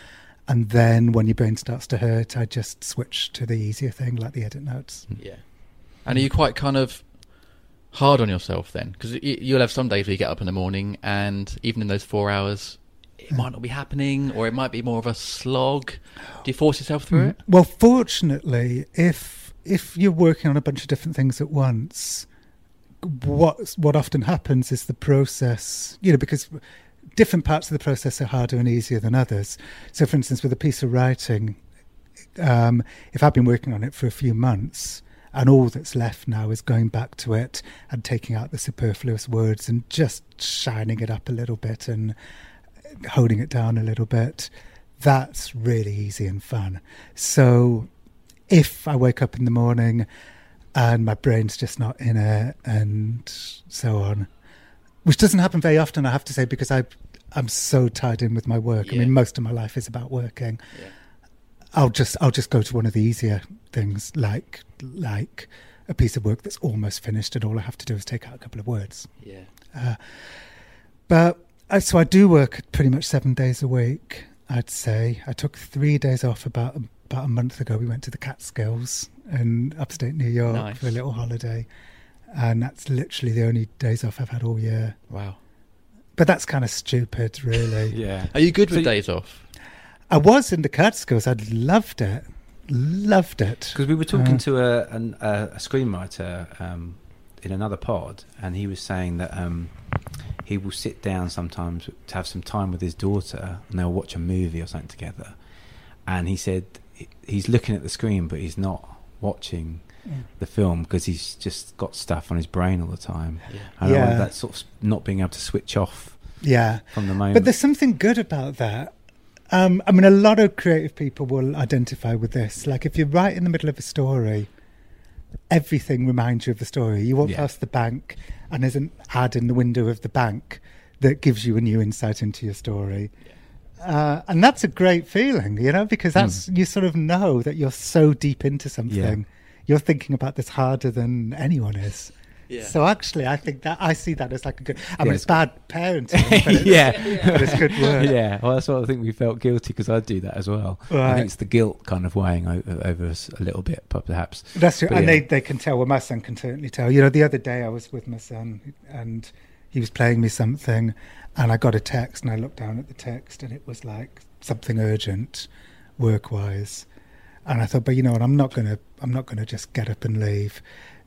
And then when your brain starts to hurt, I just switch to the easier thing, like the edit notes. Mm. Yeah. And are you quite kind of hard on yourself then? Because you'll have some days where you get up in the morning and even in those four hours, it might mm. not be happening or it might be more of a slog. Do you force yourself through mm. it? Well, fortunately, if if you're working on a bunch of different things at once, what what often happens is the process, you know, because different parts of the process are harder and easier than others. So, for instance, with a piece of writing, um, if I've been working on it for a few months, and all that's left now is going back to it and taking out the superfluous words and just shining it up a little bit and holding it down a little bit, that's really easy and fun. So if I wake up in the morning and my brain's just not in it and so on, which doesn't happen very often, I have to say, because I, I'm so tied in with my work. I mean, most of my life is about working. Yeah. I'll just I'll just go to one of the easier things like like a piece of work that's almost finished and all I have to do is take out a couple of words. Yeah. Uh, but I, so I do work pretty much seven days a week. I'd say I took three days off about about a month ago. We went to the Catskills in upstate New York Nice. for a little holiday, and that's literally the only days off I've had all year. Wow. But that's kind of stupid, really. Yeah. Are you good So with you- days off? I was in the Catskills. I loved it. Loved it. Because we were talking Uh, to a, an, a, a screenwriter um, in another pod, and he was saying that um, he will sit down sometimes to have some time with his daughter, and they'll watch a movie or something together. And he said he's looking at the screen, but he's not watching the film because he's just got stuff on his brain all the time. Yeah. And Yeah. wonder that sort of not being able to switch off Yeah. from the moment. But there's something good about that. Um, I mean, a lot of creative people will identify with this. Like, if you're right in the middle of a story, everything reminds you of the story. You walk Yeah. past the bank, and there's an ad in the window of the bank that gives you a new insight into your story. Uh, and that's a great feeling, you know, because that's you sort of know that you're so deep into something. You're thinking about this harder than anyone is. Yeah. So actually, I think that I see that as like a good. I mean, Yeah, it's it's- bad parenting, but it's, yeah. but it's good work. yeah, well, that's what I think we felt guilty because I do that as well. I think it's the guilt kind of weighing over, over us a little bit, perhaps. That's true, But and yeah. they they can tell. Well, my son can certainly tell. You know, the other day I was with my son, and he was playing me something, and I got a text, and I looked down at the text, and it was like something urgent, work wise, and I thought, but you know what, I'm not gonna, I'm not gonna just get up and leave.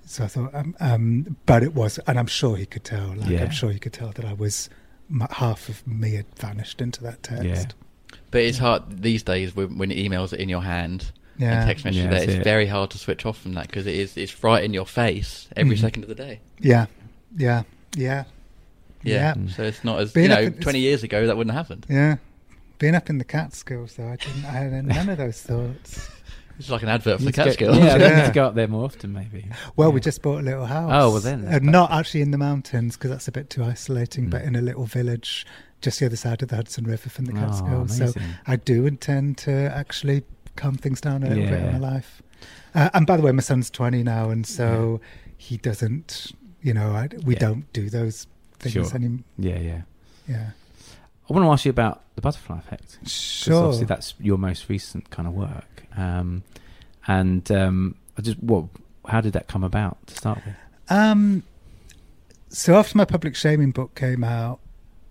So I thought, um, um, but it was, and I'm sure he could tell. Like Yeah. I'm sure he could tell that I was my, half of me had vanished into that text. Yeah. But it's hard these days when, when emails are in your hand Yeah. and text messages Yeah, there. It's it. very hard to switch off from that because it is it's right in your face every Mhm. second of the day. Yeah, yeah, yeah, Yeah. Yeah. So it's not as Being you know, in- twenty years ago that wouldn't have happened. yeah. Being up in the Catskills, though, I didn't. I had none of those thoughts. It's like an advert for the Need to go- Catskills. Yeah, they need to go up there more often, maybe. Well, we just bought a little house. Oh, well then, Uh, not actually in the mountains because that's a bit too isolating, but Mm. in a little village just the other side of the Hudson River from the Oh, Catskills. so. I do intend to actually calm things down a little bit in my life. Uh, and by the way, my son's 20 now, and so he doesn't, you know, I, we Yeah. don't do those things Sure. anymore. Yeah, yeah. Yeah. I want to ask you about the butterfly effect. Sure. Obviously, that's your most recent kind of work. Um, and um, I just, what? How did that come about to start with? Um, so after my public shaming book came out,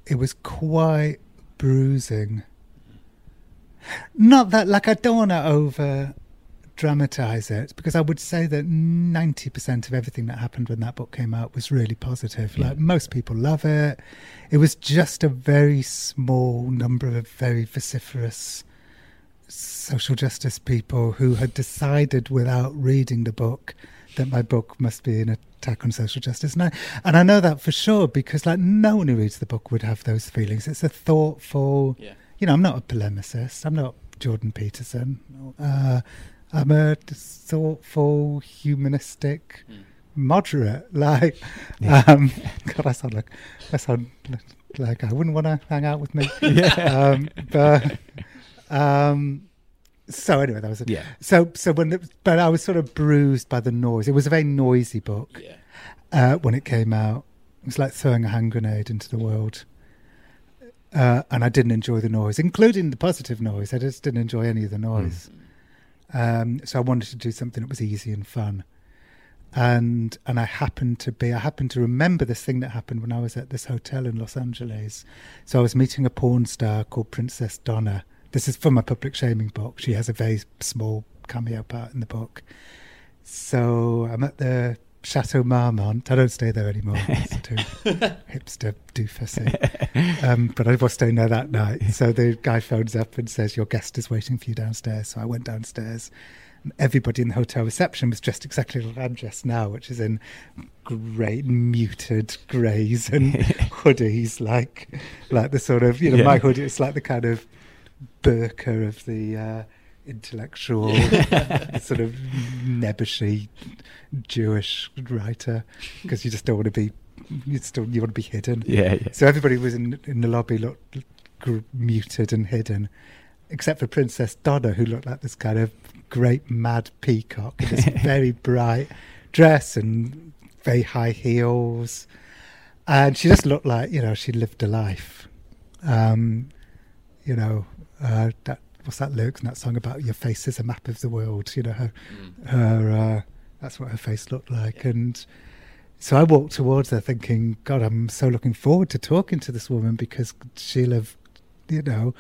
it was quite bruising. Not that, like, I don't want to over dramatize it because I would say that 90% of everything that happened when that book came out was really positive. Yeah. Like, most people love it. It was just a very small number of very vociferous social justice people who had decided without reading the book that my book must be an attack on social justice. And I, and I know that for sure because like no one who reads the book would have those feelings. It's a thoughtful, Yeah. you know, I'm not a polemicist. I'm not Jordan Peterson. Uh, I'm a thoughtful, humanistic, Mm. moderate. Like, um, God, I sound like I sound like I wouldn't want to hang out with me. um, but um, so anyway, that was it. Yeah. So so when it, but I was sort of bruised by the noise. It was a very noisy book Yeah. uh, when it came out. It was like throwing a hand grenade into the world. Uh, and I didn't enjoy the noise, including the positive noise. I just didn't enjoy any of the noise. Um, so I wanted to do something that was easy and fun. And and I happened to be I happened to remember this thing that happened when I was at this hotel in Los Angeles. So I was meeting a porn star called Princess Donna. This is from my public shaming book. She has a very small cameo part in the book. So I'm at the Chateau Marmont. I don't stay there anymore. It's too hipster doofusy. Um, but I was staying there that night. So the guy phones up and says, Your guest is waiting for you downstairs. So I went downstairs. And everybody in the hotel reception was dressed exactly like I'm dressed now, which is in great muted greys and hoodies, like like the sort of you know Yeah. my hoodie. It's like the kind of burqa of the uh, intellectual, sort of nebbishy Jewish writer, because you just don't want to be you still you want to be hidden. Yeah, yeah. So everybody was in in the lobby looked gr- muted and hidden, except for Princess Donna, who looked like this kind of great mad peacock in this very bright dress and very high heels, and she just looked like you know she lived a life. Um, you know uh, that what's that lyrics in that song about? Your face is a map of the world. You know her Mm. her uh, that's what her face looked like. And so I walked towards her thinking god I'm so looking forward to talking to this woman because she'll have you know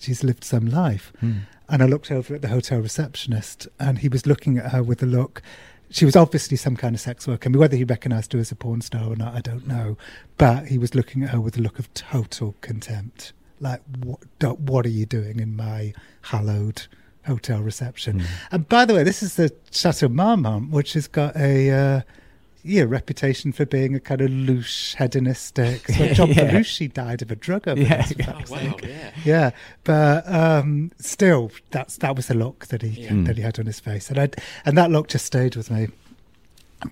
she's lived some life. Hmm. and I looked over at the hotel receptionist and he was looking at her with a look. She was obviously some kind of sex worker. I mean whether he recognised her as a porn star or not I don't know. But he was looking at her with a look of total contempt like what, what are you doing in my hallowed hotel reception. Mm. And by the way, this is the Chateau Marmont, which has got a uh, yeah reputation for being a kind of loose, hedonistic. So John Yeah. Belushi died of a drug overdose. Yeah. Oh, wow, yeah. Yeah, but um, still, that's that was the look that he Yeah. That he had on his face, and I and that look just stayed with me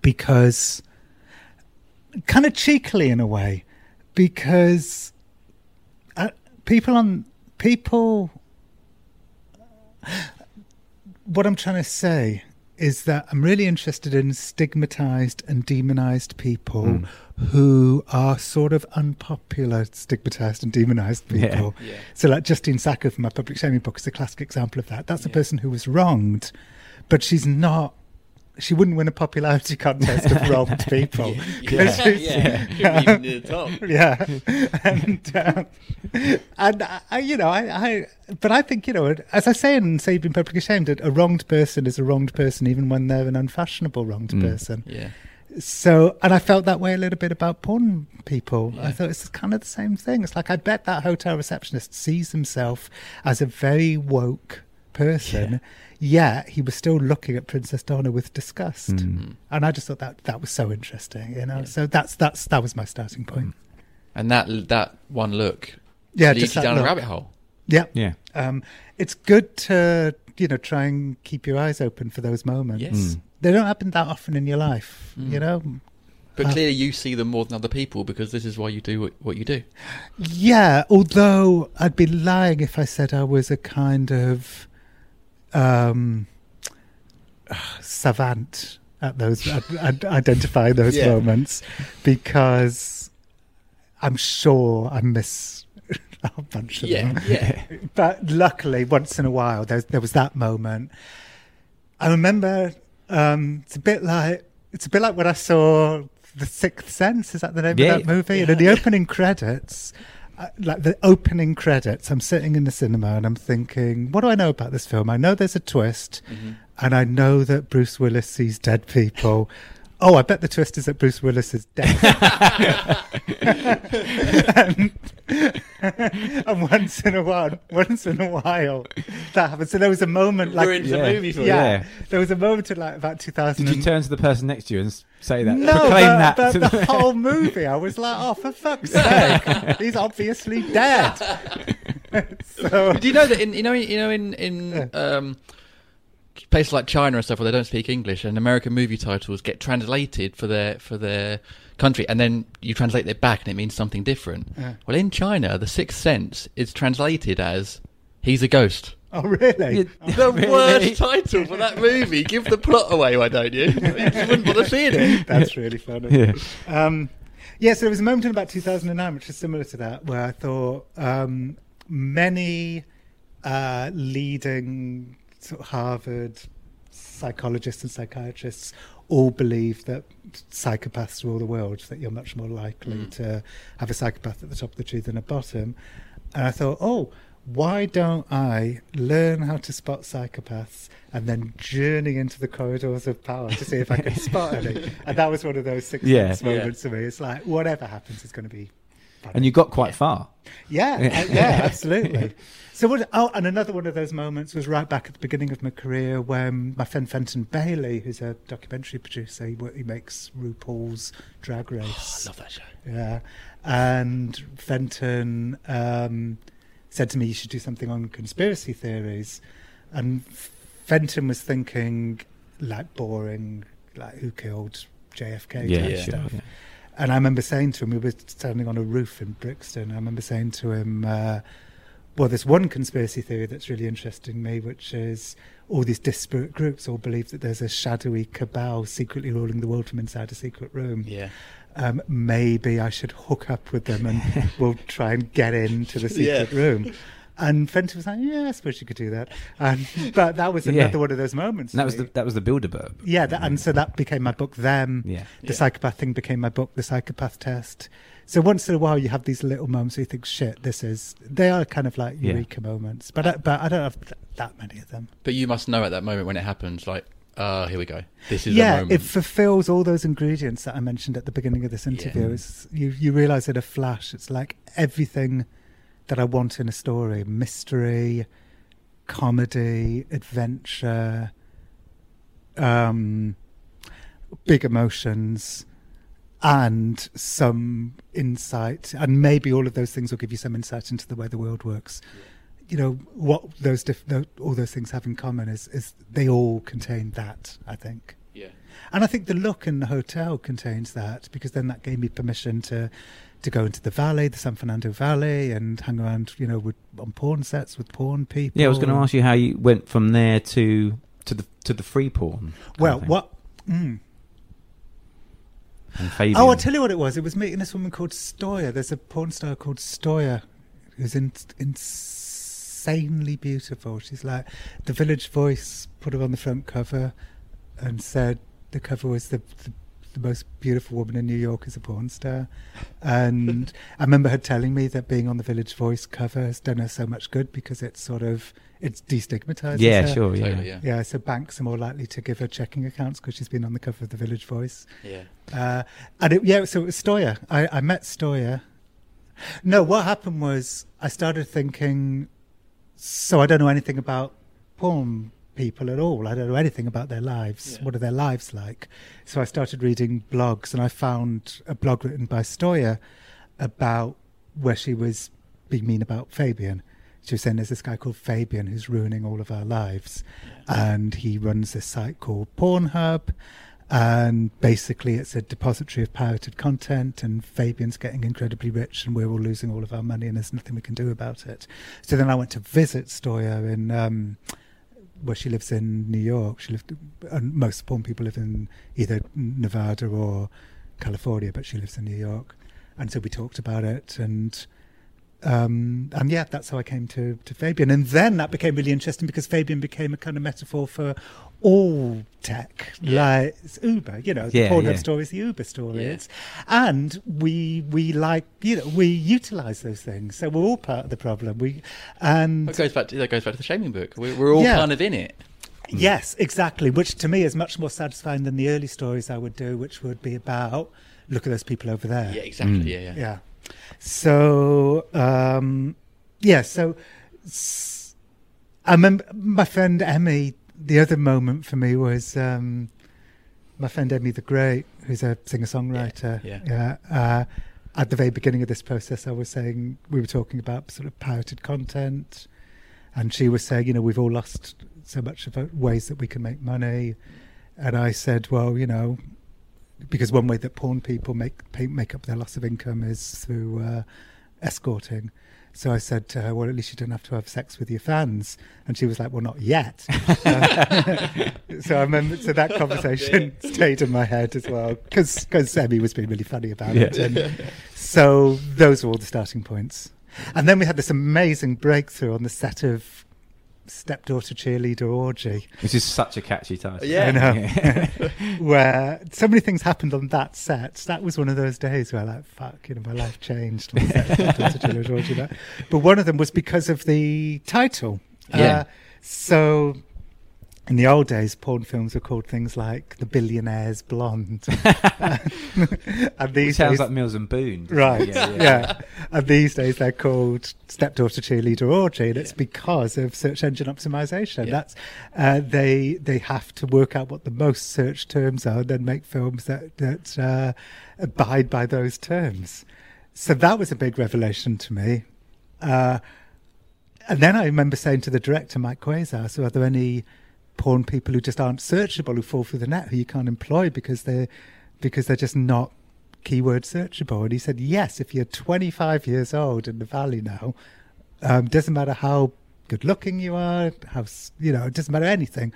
because kind of cheekily in a way, because people on people. What I'm trying to say is that I'm really interested in stigmatized and demonized people Mm. who are sort of unpopular, stigmatized and demonized people. Yeah. So, like Justine Sacco from my public shaming book is a classic example of that. That's a person who was wronged, but she's not. She wouldn't win a popularity contest of wronged people. yeah, yeah. Couldn't even near the top. yeah, and um, and I, I, you know, I, I, but I think you know, as I say in "So You've Been Publicly Shamed," a wronged person is a wronged person, even when they're an unfashionable wronged Mm. person. Yeah. So, and I felt that way a little bit about porn people. Yeah. I thought it's kind of the same thing. It's like I bet that hotel receptionist sees himself as a very woke person, yet he was still looking at Princess Donna with disgust. Mm. And I just thought that that was so interesting, you know. Yeah. So that's that's that was my starting point. And that that one look Yeah, leads just you that down a rabbit hole. Yeah, Yeah. um, it's good to you know try and keep your eyes open for those moments. Yes. Mm. They don't happen that often in your life, Mm. you know. But Uh, clearly, you see them more than other people because this is why you do what, what you do. Yeah, although I'd be lying if I said I was a kind of um, savant at those, at, at identifying those Yeah. moments, because I'm sure I miss a bunch of them. yeah. But luckily, once in a while, there, there was that moment. I remember um, it's a bit like it's a bit like when I saw The Sixth Sense. Is that the name Yeah, of that movie? And in the opening credits, uh, like the opening credits, I'm sitting in the cinema and I'm thinking, what do I know about this film? I know there's a twist, Mhm. and I know that Bruce Willis sees dead people. Oh, I bet the twist is that Bruce Willis is dead. and, and once in a while, once in a while, that happens. So there was a moment like Ruins Yeah. the movie for yeah, Yeah. there was a moment in like about 2000. Did you turn to the person next to you and say that? No, but, that. but to the whole movie, I was like, oh, for fuck's sake, he's obviously dead. so Do you know that in you know you know in in um, places like China and stuff where they don't speak English and American movie titles get translated for their for their country and then you translate it back and it means something different. Yeah. Well, in China, The Sixth Sense is translated as "He's a ghost." oh really? Yeah. The Really? worst title for that movie. Give the plot away, why don't you? You just wouldn't bother seeing it. That's really funny. yeah. Um, yeah, so there was a moment in about 2009 which is similar to that, where I thought um, many uh, leading sort of Harvard psychologists and psychiatrists all believe that psychopaths rule the world, that you're much more likely Mm. to have a psychopath at the top of the tree than a bottom. And I thought, oh, why don't I learn how to spot psychopaths and then journey into the corridors of power to see if I can spot any? And that was one of those six Yeah. Yeah. moments for me. It's like whatever happens is going to be. funny. And you got quite far. Yeah, uh, yeah, absolutely. So what? Oh, and another one of those moments was right back at the beginning of my career when my friend Fenton Bailey, who's a documentary producer, he, he makes RuPaul's Drag Race. Oh, I love that show. Yeah, and Fenton um, said to me, "You should do something on conspiracy theories," and Fenton was thinking like boring, like who killed JFK Yeah, type Yeah. sure. stuff. yeah. And I remember saying to him, we were standing on a roof in Brixton. I remember saying to him, uh, well, there's one conspiracy theory that's really interesting me, which is all these disparate groups all believe that there's a shadowy cabal secretly ruling the world from inside a secret room. Yeah. Um, maybe I should hook up with them and we'll try and get into the secret Yeah. room. And Fenton was like, yeah, I suppose you could do that. And, but that was Yeah. another one of those moments. And that was the that was the Bilderberg. Yeah, that, and so that became my book. Them, Yeah. the Yeah. psychopath thing became my book. The psychopath test. So once in a while, you have these little moments where you think, "Shit, this is." They are kind of like Yeah. eureka moments, but I, but I don't have th- that many of them. But you must know at that moment when it happens, like, ah, here we go. This is yeah, moment. it fulfills all those ingredients that I mentioned at the beginning of this interview. Yeah. It's, you you realize in a flash, it's like everything that I want in a story: mystery, comedy, adventure, um, big emotions, and some insight. And maybe all of those things will give you some insight into the way the world works. You know what those diff- tho- all those things have in common is is they all contain that. I think. Yeah. And I think the look in the hotel contains that because then that gave me permission to to go into the valley, the San Fernando Valley, and hang around, you know, with on porn sets with porn people. Yeah, I was going to ask you how you went from there to to the to the free porn. Well, what? Mm. And Fabian. Oh, I'll tell you what it was. It was meeting this woman called Stoya. There's a porn star called Stoya who's in, insanely beautiful. She's like the Village Voice put her on the front cover and said the cover was the, the the most beautiful woman in New York is a porn star. And I remember her telling me that being on the Village Voice cover has done her so much good because it's sort of it's destigmatized. yeah, sure, yeah. Totally, yeah. Yeah, so banks are more likely to give her checking accounts because she's been on the cover of the Village Voice. Yeah. Uh, and it, yeah, so it was Stoya. I, I met Stoya. No, what happened was I started thinking, so I don't know anything about porn people at all. I don't know anything about their lives. Yeah. What are their lives like? So I started reading blogs, and I found a blog written by Stoya about where she was being mean about Fabian. She was saying there's this guy called Fabian who's ruining all of our lives, and he runs this site called Pornhub, and basically it's a depository of pirated content, and Fabian's getting incredibly rich, and we're all losing all of our money, and there's nothing we can do about it. So then I went to visit Stoya in. Um, where she lives in New York. She lived, and most porn people live in either Nevada or California, but she lives in New York. And so we talked about it, and um, and yeah, that's how I came to to Fabian. And then that became really interesting because Fabian became a kind of metaphor for all tech, like it's Uber. You know, the Yeah, Pornhub yeah. story is the Uber story. Yeah. And we we like you know we utilize those things, so we're all part of the problem. We and That goes back to that goes back to the shaming book. We're, we're all Yeah. kind of in it. Yes, exactly. Which to me is much more satisfying than the early stories I would do, which would be about look at those people over there. Yeah, exactly. Mm. Yeah, yeah. Yeah. So um, yeah. So s- I remember my friend Emmy. The other moment for me was um, my friend Emmy the Great, who's a singer songwriter. Yeah, Yeah. Uh, at the very beginning of this process, I was saying we were talking about sort of pirated content, and she was saying, you know, we've all lost so much of ways that we can make money, and I said, well, you know, because one way that porn people make pay, make up their loss of income is through uh, escorting. So I said to her, well, at least you don't have to have sex with your fans. And she was like, well, not yet. So I remember, so that conversation stayed in my head as well, because Emmy was being really funny about it. And so those were all the starting points. And then we had this amazing breakthrough on the set of Stepdaughter Cheerleader Orgy. Which is such a catchy title. Yeah. I know. where so many things happened on that set. That was one of those days where, like, fuck, you know, my life changed. on set of Cheerleader Orgy. But one of them was because of the title. Yeah. Uh, so. In the old days, porn films were called things like The Billionaire's Blonde. and these Sounds days, like Mills and Boon. Right. it? Yeah, And these days they're called stepdaughter cheerleader orgy, and it's because of search engine optimization. Yeah. That's uh, they they have to work out what the most search terms are, and then make films that that uh, abide by those terms. So that was a big revelation to me. Uh, and then I remember saying to the director, Mike Quasar, so are there any porn people who just aren't searchable, who fall through the net, who you can't employ because they're because they're just not keyword searchable? And he said, yes, if you're 25 years old in the valley now, um, doesn't matter how good looking you are, how you know, it doesn't matter anything.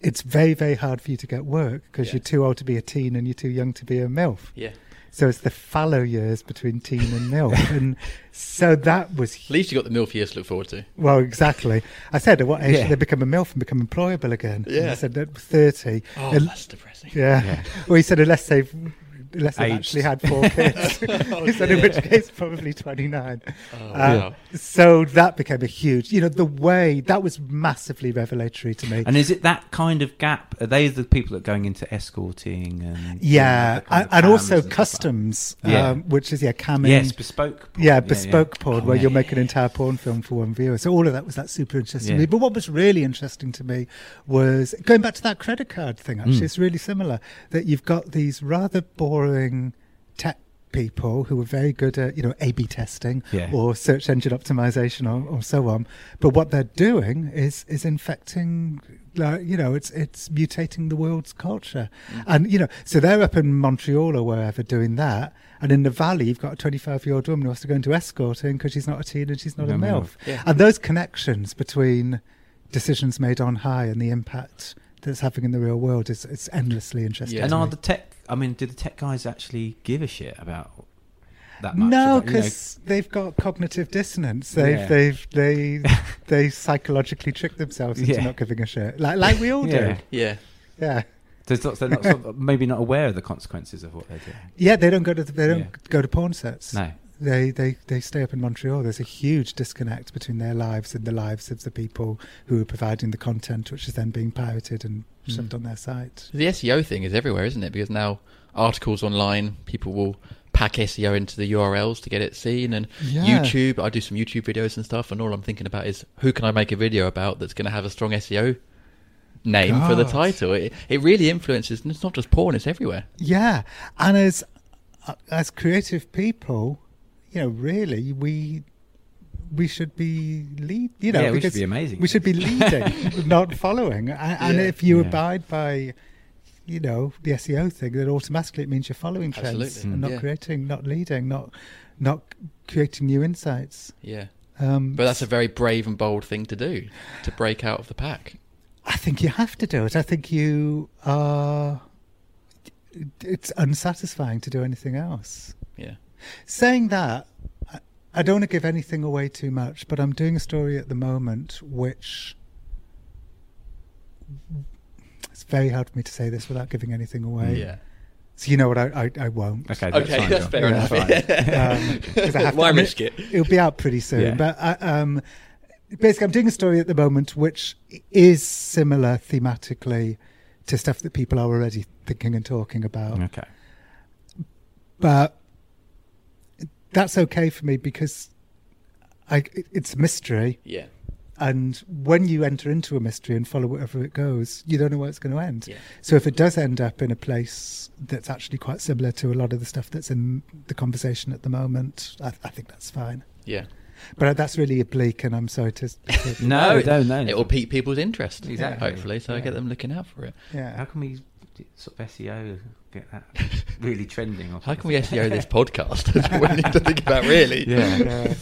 It's very, very hard for you to get work because Yeah. you're too old to be a teen and you're too young to be a MILF. Yeah. So it's the fallow years between teen and MILF. and so that was At least you got the MILF years to look forward to. well, exactly. I said, at what age Yeah. should they become a MILF and become employable again? And Yeah. I said, at 30. Oh, And- that's depressing. yeah. Yeah. Well, he said, unless they've unless they Aged. actually had four kids. so in which case, probably 29. Oh, Uh, wow. So that became a huge, you know, the way that was massively revelatory to me. And is it that kind of gap? Are they the people that are going into escorting and yeah, the kind and, and cams also stuff like that? customs, Yeah. um, which is yeah, camming. Yes, bespoke. porn. Yeah, bespoke porn, Oh, where yeah. you'll make an entire porn film for one viewer. So all of that was that super interesting to me. But what was really interesting to me was going back to that credit card thing. Actually, Mm. it's really similar. That you've got these rather boring tech people who are very good at you know A/B testing Yeah. or search engine optimization or, or so on. But what they're doing is is infecting. Like, you know, it's it's mutating the world's culture, mm. and you know, so they're up in Montreal or wherever doing that, and in the valley you've got a 25 year old woman who has to go into escorting because she's not a teen and she's not No a milf. milf, Yeah. and those connections between decisions made on high and the impact that's having in the real world is it's endlessly interesting. Yeah. And are the tech? I mean, do the tech guys actually give a shit about that much? No, about, you know- because they've got cognitive dissonance. They've Yeah. they've they they psychologically trick themselves into Yeah. not giving a shit, like like we all Yeah. do. Yeah. Yeah, So it's not, they're not sort of, maybe not aware of the consequences of what they're doing. yeah. They don't go to the, they don't Yeah. go to porn sets. No. They they they stay up in Montreal. There's a huge disconnect between their lives and the lives of the people who are providing the content, which is then being pirated and Mm. shoved on their site. The SEO thing is everywhere, isn't it? Because now articles online, people will pack SEO into the URLs to get it seen, and Yeah. YouTube. I do some YouTube videos and stuff, and all I'm thinking about is who can I make a video about that's going to have a strong SEO name for the title. It, it really influences. And it's not just porn; it's everywhere. Yeah, and as uh, as creative people, you know, really, we we should be lead. You know, Yeah, we should be amazing. We should be leading, not following. And, and if you Yeah. abide by, you know, the SEO thing, then automatically it means you're following trends Absolutely. and not Yeah. creating, not leading, not not creating new insights. Yeah, Um, but that's a very brave and bold thing to do to break out of the pack. I think you have to do it. I think you are. It's unsatisfying to do anything else. Yeah. Saying that, I- I don't want to give anything away too much, but I'm doing a story at the moment which. It's very hard for me to say this without giving anything away. Yeah. So you know what? I I, I won't. Okay, Okay, fine, that's Jon. fair enough. Um, 'cause I have Why I mean, risk it? It'll be out pretty soon. Yeah. But I, um, basically, I'm doing a story at the moment which is similar thematically to stuff that people are already thinking and talking about. Okay. But that's okay for me because I, it's a mystery. Yeah. And when you enter into a mystery and follow wherever it goes, you don't know where it's going to end. Yeah. So if it does end up in a place that's actually quite similar to a lot of the stuff that's in the conversation at the moment, I, I think that's fine. Yeah. But that's really oblique, and I'm sorry to. to No, it- no, no. It will pique people's interest. Exactly. Hopefully, so Yeah. get them looking out for it. Yeah. How yeah. can we sort of SEO get that really trending? Or How can we? SEO this podcast? That's what we need to think about, really. Yeah. Yeah.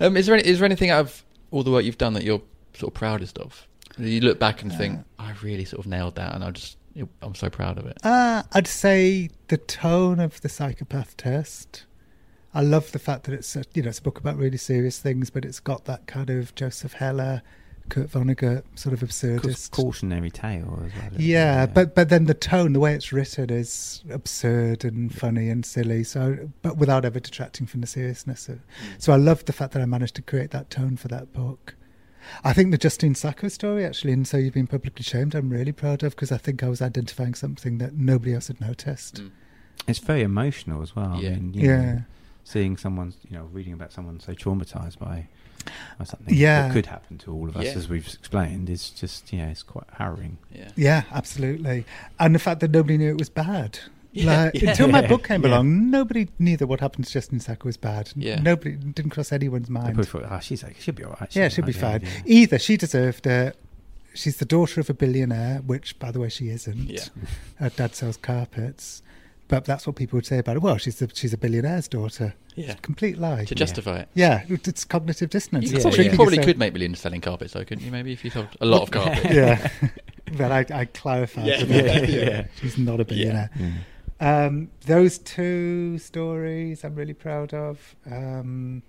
Um, is there any, is there anything out of all the work you've done that you're sort of proudest of? You look back and think, I really sort of nailed that, and I just I'm so proud of it. Uh, I'd say the tone of the psychopath test. I love the fact that it's a, you know it's a book about really serious things, but it's got that kind of Joseph Heller, Kurt Vonnegut sort of Ca- absurdist. cautionary tale as well. isn't it? Yeah, but but then the tone, the way it's written, is absurd and funny and silly. So, but without ever detracting from the seriousness. Of, mm. so I love the fact that I managed to create that tone for that book. I think the Justine Sacco story, actually, and so you've been publicly shamed, I'm really proud of because I think I was identifying something that nobody else had noticed. Mm. it's very emotional as well. Yeah. I mean, you know, Yeah. seeing someone, you know, reading about someone so traumatized by, by something Yeah. that could happen to all of us, Yeah. as we've explained, is just yeah, it's quite harrowing. Yeah. Yeah, absolutely. And the fact that nobody knew it was bad. Yeah, Like, yeah. Until my book came yeah. along, nobody knew that what happened to Justine Sacco was bad. Yeah. Nobody didn't cross anyone's mind. probably thought, oh, she's like, she'll be all right. yeah, she'll be fine. fine. Either she deserved it. She's the daughter of a billionaire, which, by the way, she isn't. Yeah. Her dad sells carpets, but that's what people would say about it. Well, she's the, she's a billionaire's daughter. Yeah. Complete lie. To justify it. yeah, it's cognitive dissonance. You It's probably, you probably could make millions selling carpets, though, couldn't you? Maybe if you sold a lot of carpets. Yeah, but I, I clarified. Yeah, yeah, yeah. She's not a billionaire. Yeah. Um, those two stories I'm really proud of. Um,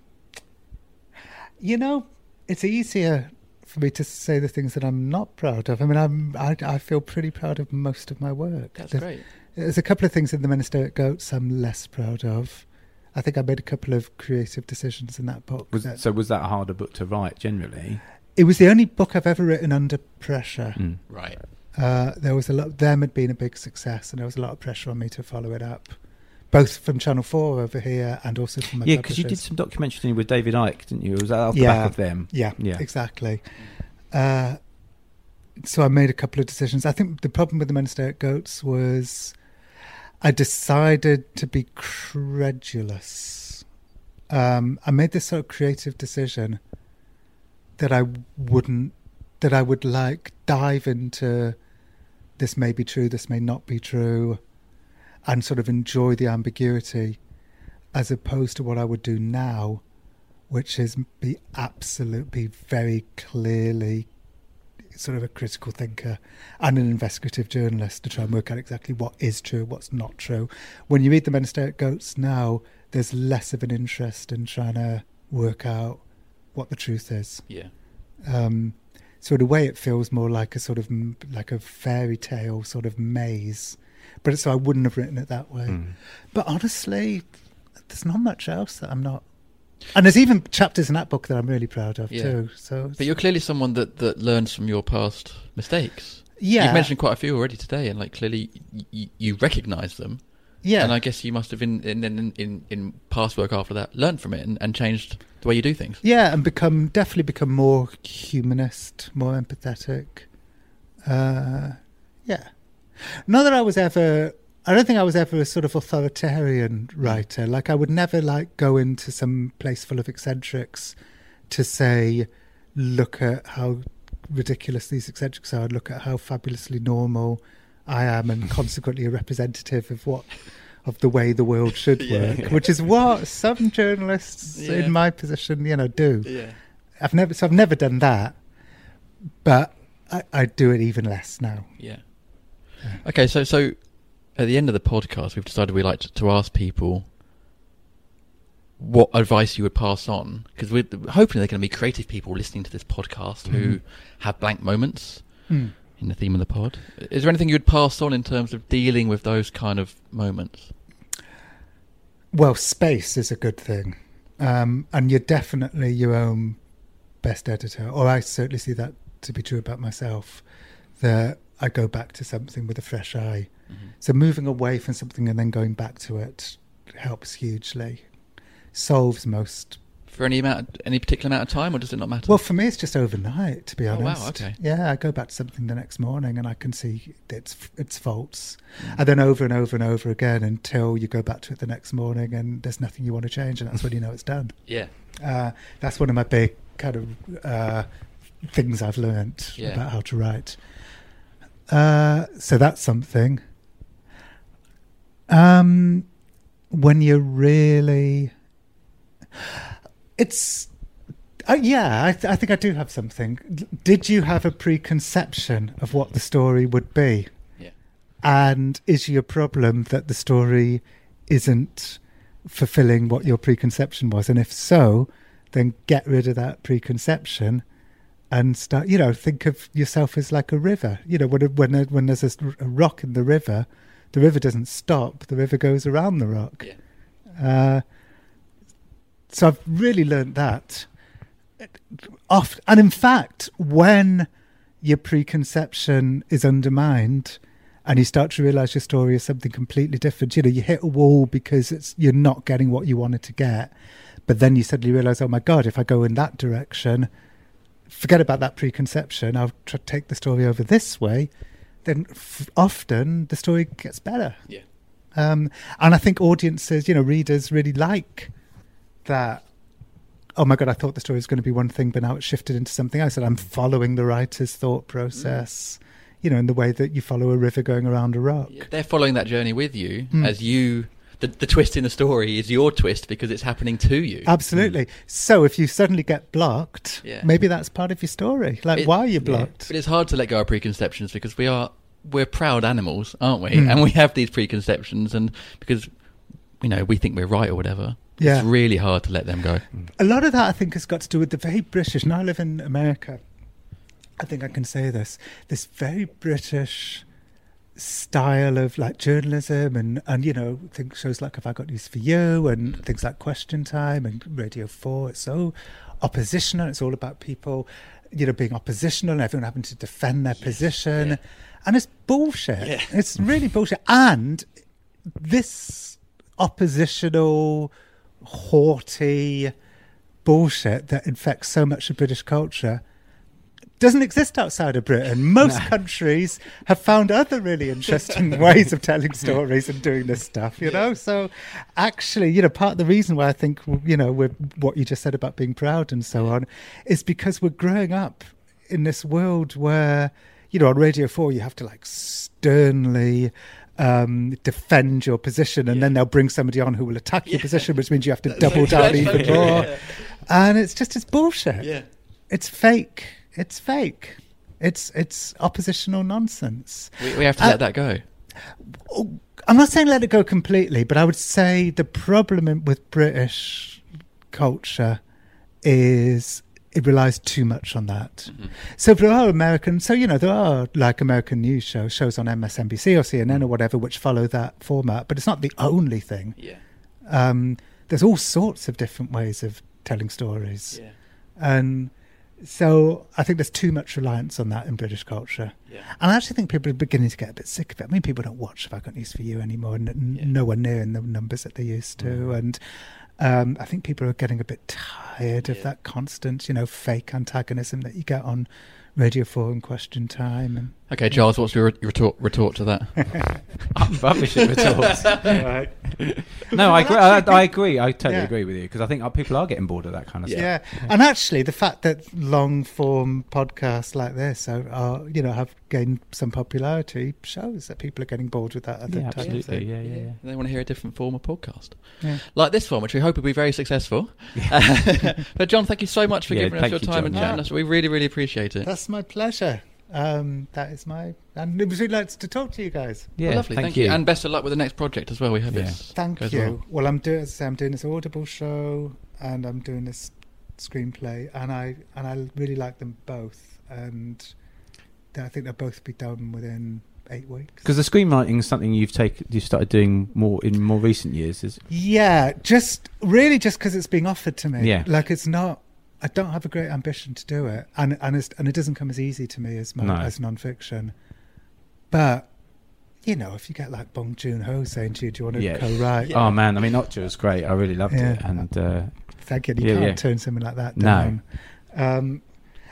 you know, it's easier for me to say the things that I'm not proud of. I mean, I'm I, I feel pretty proud of most of my work. That's there's, great. There's a couple of things in the Men Who Stare at Goats I'm less proud of. I think I made a couple of creative decisions in that book. Was, that- so was that a harder book to write generally? it was the only book I've ever written under pressure. Mm. Right. Uh, there was a lot. Them had been a big success, and there was a lot of pressure on me to follow it up, both from Channel Four over here and also from my Yeah, because you did some documentary with David Icke, didn't you? Was that off the Yeah. back of them? Yeah, Yeah. exactly. Uh, so I made a couple of decisions. I think the problem with the Menster Goats was I decided to be credulous. Um, I made this sort of creative decision that I wouldn't, that I would like dive into this may be true, this may not be true, and sort of enjoy the ambiguity as opposed to what I would do now, which is be absolutely very clearly sort of a critical thinker and an investigative journalist to try and work out exactly what is true, what's not true. When you read the Men Who Stare at Goats now, there's less of an interest in trying to work out what the truth is. Yeah. Um, so in a way, it feels more like a sort of like a fairy tale sort of maze. But so I wouldn't have written it that way. Mm. But honestly, there's not much else that I'm not. And there's even chapters in that book that I'm really proud of Yeah. too. So But you're clearly someone that, that learns from your past mistakes. yeah, You've mentioned quite a few already today, and like clearly y- y- you recognise them. yeah, And I guess you must have in in, in, in, in past work after that learned from it and, and changed the way you do things. yeah, and become definitely become more humanist, more empathetic. Uh, yeah, not that I was ever. I don't think I was ever a sort of authoritarian writer. Like I would never like go into some place full of eccentrics to say, look at how ridiculous these eccentrics are. Look at how fabulously normal I am, and consequently a representative of what of the way the world should Yeah. work, which is what some journalists Yeah. in my position, you know, do. Yeah. I've never, so I've never done that, but I, I do it even less now. Yeah. Okay, so so at the end of the podcast, we've decided we like to, to ask people what advice you would pass on because we're hoping they're going to be creative people listening to this podcast who Mhm. have blank moments Hmm. in the theme of the pod. Is there anything you would pass on in terms of dealing with those kind of moments? Well, space is a good thing, um, and you're definitely your own best editor. Or I certainly see that to be true about myself. That I go back to something with a fresh eye. So moving away from something and then going back to it helps hugely. Solves most. For any amount, any particular amount of time, or does it not matter? Well, for me, it's just overnight. To be Oh, wow, honest. okay. Yeah, I go back to something the next morning and I can see its its faults, Mm. and then over and over and over again until you go back to it the next morning and there's nothing you want to change, and that's when you know it's done. yeah, Uh, that's one of my big kind of uh, things I've learned Yeah. about how to write. Uh, so that's something. Um, when you're really, it's, uh, yeah, I, th- I think I do have something. Did you have a preconception of what the story would be? yeah, And is your problem that the story isn't fulfilling what your preconception was? And if so, then get rid of that preconception and start, you know, think of yourself as like a river. You know, when, when, when there's a, rock in the river, the river doesn't stop, the river goes around the rock. yeah. Uh, so I've really learnt that. Oft, and in fact, when your preconception is undermined and you start to realize your story is something completely different, you know, you hit a wall because it's you're not getting what you wanted to get, but then you suddenly realize, oh my god, if I go in that direction, forget about that preconception. I'll try to take the story over this way. Then f- often the story gets better. Yeah. Um, and I think audiences, you know, readers really like that. Oh my God, I thought the story was going to be one thing, but now it's shifted into something else. And I'm following the writer's thought process, you know, in the way that you follow a river going around a rock. Yeah, They're following that journey with you Mm. as you. The, the twist in the story is your twist because it's happening to you. Absolutely. So if you suddenly get blocked, Yeah. maybe that's part of your story. Like, It- why are you yeah. blocked? But it's hard to let go of preconceptions because we are we're proud animals, aren't we? Mm. And we have these preconceptions, and because you know we think we're right or whatever, Yeah. it's really hard to let them go. A lot of that, I think, has got to do with the very British. Now I live in America. I think I can say this. This very British style of like journalism and and you know things shows like have i got news for you and mm. things like question time and radio 4 it's so oppositional. It's all about people you know being oppositional and everyone having to defend their position. And it's bullshit. It's really bullshit. And this oppositional haughty bullshit that infects so much of british culture doesn't exist outside of Britain. Most countries have found other really interesting ways of telling stories and doing this stuff, you know? So actually, you know, part of the reason why I think, you know, we're, what you just said about being proud and so on is because we're growing up in this world where, you know, on Radio 4, you have to like sternly um, defend your position and then they'll bring somebody on who will attack your position, which means you have to double down even more. And it's just, it's bullshit. Yeah. It's fake. It's fake. It's it's oppositional nonsense. We, we have to Uh, let that go. Oh, I'm not saying let it go completely, but I would say the problem with British culture is it relies too much on that. So there are American, so you know there are like American news shows, shows on MSNBC or CNN or whatever, which follow that format, but it's not the only thing. Yeah. Um, there's all sorts of different ways of telling stories, Yeah. and so I think there's too much reliance on that in British culture. Yeah. And I actually think people are beginning to get a bit sick of it. I mean, people don't watch Got News for You anymore, n- n- Yeah. nowhere near in the numbers that they used to. And um, I think people are getting a bit tired of Yeah. that constant, you know, fake antagonism that you get on Radio 4 and Question Time. And Okay, Charles, what's your retort, retort to that? I'm rubbish at retorts. no, I agree. I, I agree. I totally Yeah. agree with you because I think uh, people are getting bored of that kind of yeah. stuff. Yeah, and actually, the fact that long form podcasts like this are, are, you know, have gained some popularity shows that people are getting bored with that other Yeah, type of absolutely. thing. Yeah, yeah, yeah. They want to hear a different form of podcast. Yeah. Like this one, which we hope will be very successful. but, Jon, thank you so much for Yeah, giving us your you, time Jon. and chatting Yeah. us. We really, really appreciate it. That's my pleasure. Um, that is my, and it was really nice to talk to you guys. Yeah, Well, lovely. Thank, you. And best of luck with the next project as well. We hope Yeah. it's Thank goes you. well. Well, I'm doing, as I say, I'm doing this Audible show, and I'm doing this screenplay, and I and I really like them both, and I think they'll both be done within eight weeks. Because the screenwriting is something you've taken, you've started doing more in more recent years. Is Yeah, just really just because it's being offered to me. Yeah. like it's not. I don't have a great ambition to do it, and and it's, and it doesn't come as easy to me as my, No. as non-fiction. But you know, if you get like Bong Joon Ho saying to you, "Do you want to Yeah. co-write?" oh man, I mean, Okja was great. I really loved it, and uh, Thank you. You Yeah, can't yeah. turn something like that No. down. Um,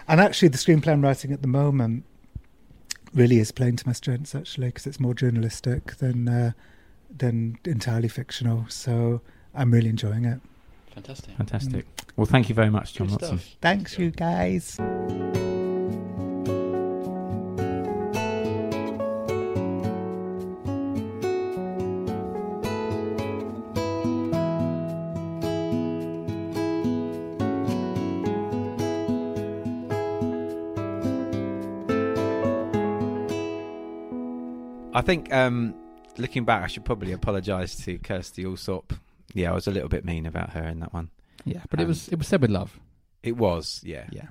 and actually, the screenplay I'm writing at the moment really is playing to my strengths, actually, because it's more journalistic than uh, than entirely fictional. So I'm really enjoying it. Fantastic. fantastic. Well, thank you very much, Jon Good Ronson. stuff. Thanks, you guys. I think um, looking back, I should probably apologise to Kirstie Allsopp. Yeah, I was a little bit mean about her in that one. Yeah, but it Um, was it was said with love. It was, yeah. Yeah.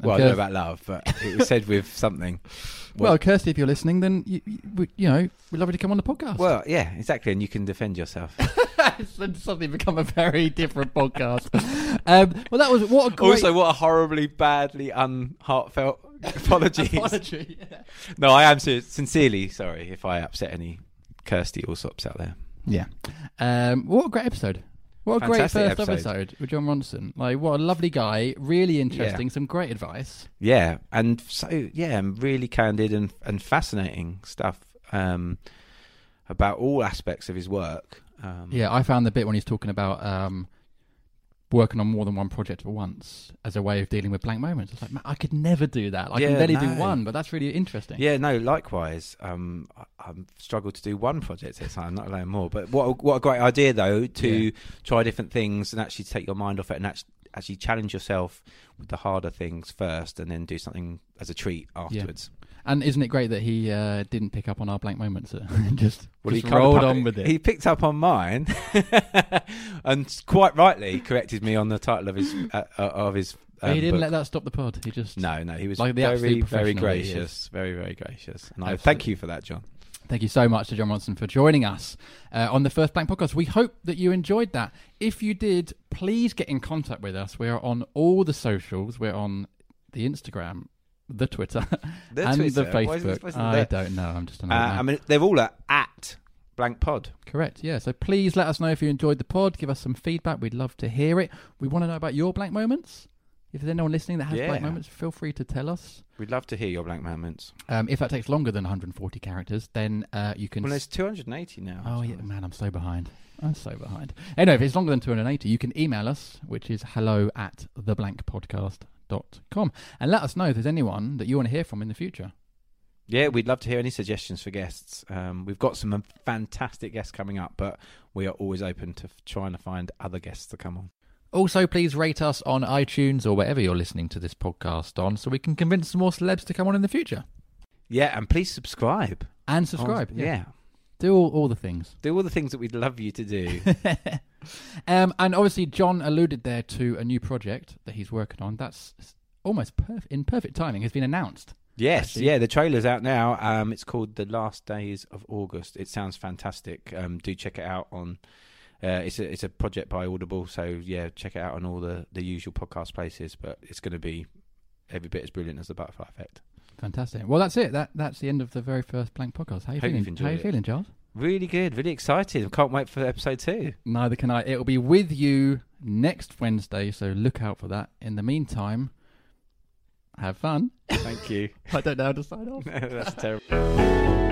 Well, I know about love, but it was said with something. Well, Kirstie, if you're listening, then you, you, you know we'd love you to come on the podcast. Well, yeah, exactly, and you can defend yourself. it's suddenly become a very different podcast. um, well, that was what a great also, what a horribly, badly unheartfelt apologies. apology. Yeah. No, I am sincerely sorry if I upset any Kirstie Allsopps out there. Yeah. Um, what a great episode. What a Fantastic great first episode. episode. with Jon Ronson. Like, what a lovely guy. Really interesting. Some great advice. Yeah, and so yeah, really candid and and fascinating stuff um, about all aspects of his work. Um, Yeah, I found the bit when he's talking about um, working on more than one project at once as a way of dealing with blank moments. It's like, man, I could never do that. I can Yeah, barely do one, but that's really interesting. Yeah, no, likewise. Um, I, I've struggled to do one project at a time, not alone more. But what a, what a great idea, though, to Yeah. try different things and actually take your mind off it and actually, actually challenge yourself with the harder things first and then do something as a treat afterwards. And isn't it great that he uh, didn't pick up on our blank moments? uh, just Well, just he kind of rolled on with it. He picked up on mine, and quite rightly corrected me on the title of his uh, uh, of his. Um, he didn't book. let that stop the pod. He just No, no, he was Like very, very professional that he is. gracious, very, very gracious, and I thank you for that, Jon. Thank you so much to Jon Ronson for joining us uh, on the First Blank podcast. We hope that you enjoyed that. If you did, please get in contact with us. We are on all the socials. We're on the Instagram, the Twitter, The and Twitter? the Why isn't it Facebook. supposed to be I there? don't know. I'm just an Uh, man. I mean, they're all at, at Blank Pod. Correct, yeah. So please let us know if you enjoyed the pod. Give us some feedback. We'd love to hear it. We want to know about your blank moments. If there's anyone listening that has Yeah. blank moments, feel free to tell us. We'd love to hear your blank moments. Um, if that takes longer than 140 characters, then uh, you can. Well, there's 280 now. oh, yeah, man, I'm so behind. I'm so behind. Anyway, if it's longer than 280, you can email us, which is hello at theblankpodcast.com. .Com and let us know if there's anyone that you want to hear from in the future. Yeah, we'd love to hear any suggestions for guests. Um, we've got some fantastic guests coming up, but we are always open to trying to find other guests to come on. Also, please rate us on iTunes or wherever you're listening to this podcast on so we can convince some more celebs to come on in the future. Yeah, and please subscribe. And subscribe. Oh, yeah. Do all, all the things. Do all the things that we'd love you to do. um, and obviously, Jon alluded there to a new project that he's working on. That's almost perf- in perfect timing. Has been announced. yes, Actually- yeah, the trailer's out now. Um, it's called The Last Days of August. It sounds fantastic. Um, do check it out on. Uh, it's a it's a project by Audible, so yeah, check it out on all the, the usual podcast places. But it's going to be every bit as brilliant as the Butterfly Effect. Fantastic. Well, that's it. That that's the end of the very first blank podcast. How you Hope feeling? you've enjoyed How you it. feeling, Giles? Really good, really excited. Can't wait for episode two. Neither can I. It'll be with you next Wednesday, so look out for that. In the meantime, have fun. Thank you. I don't know how to sign off. That's terrible.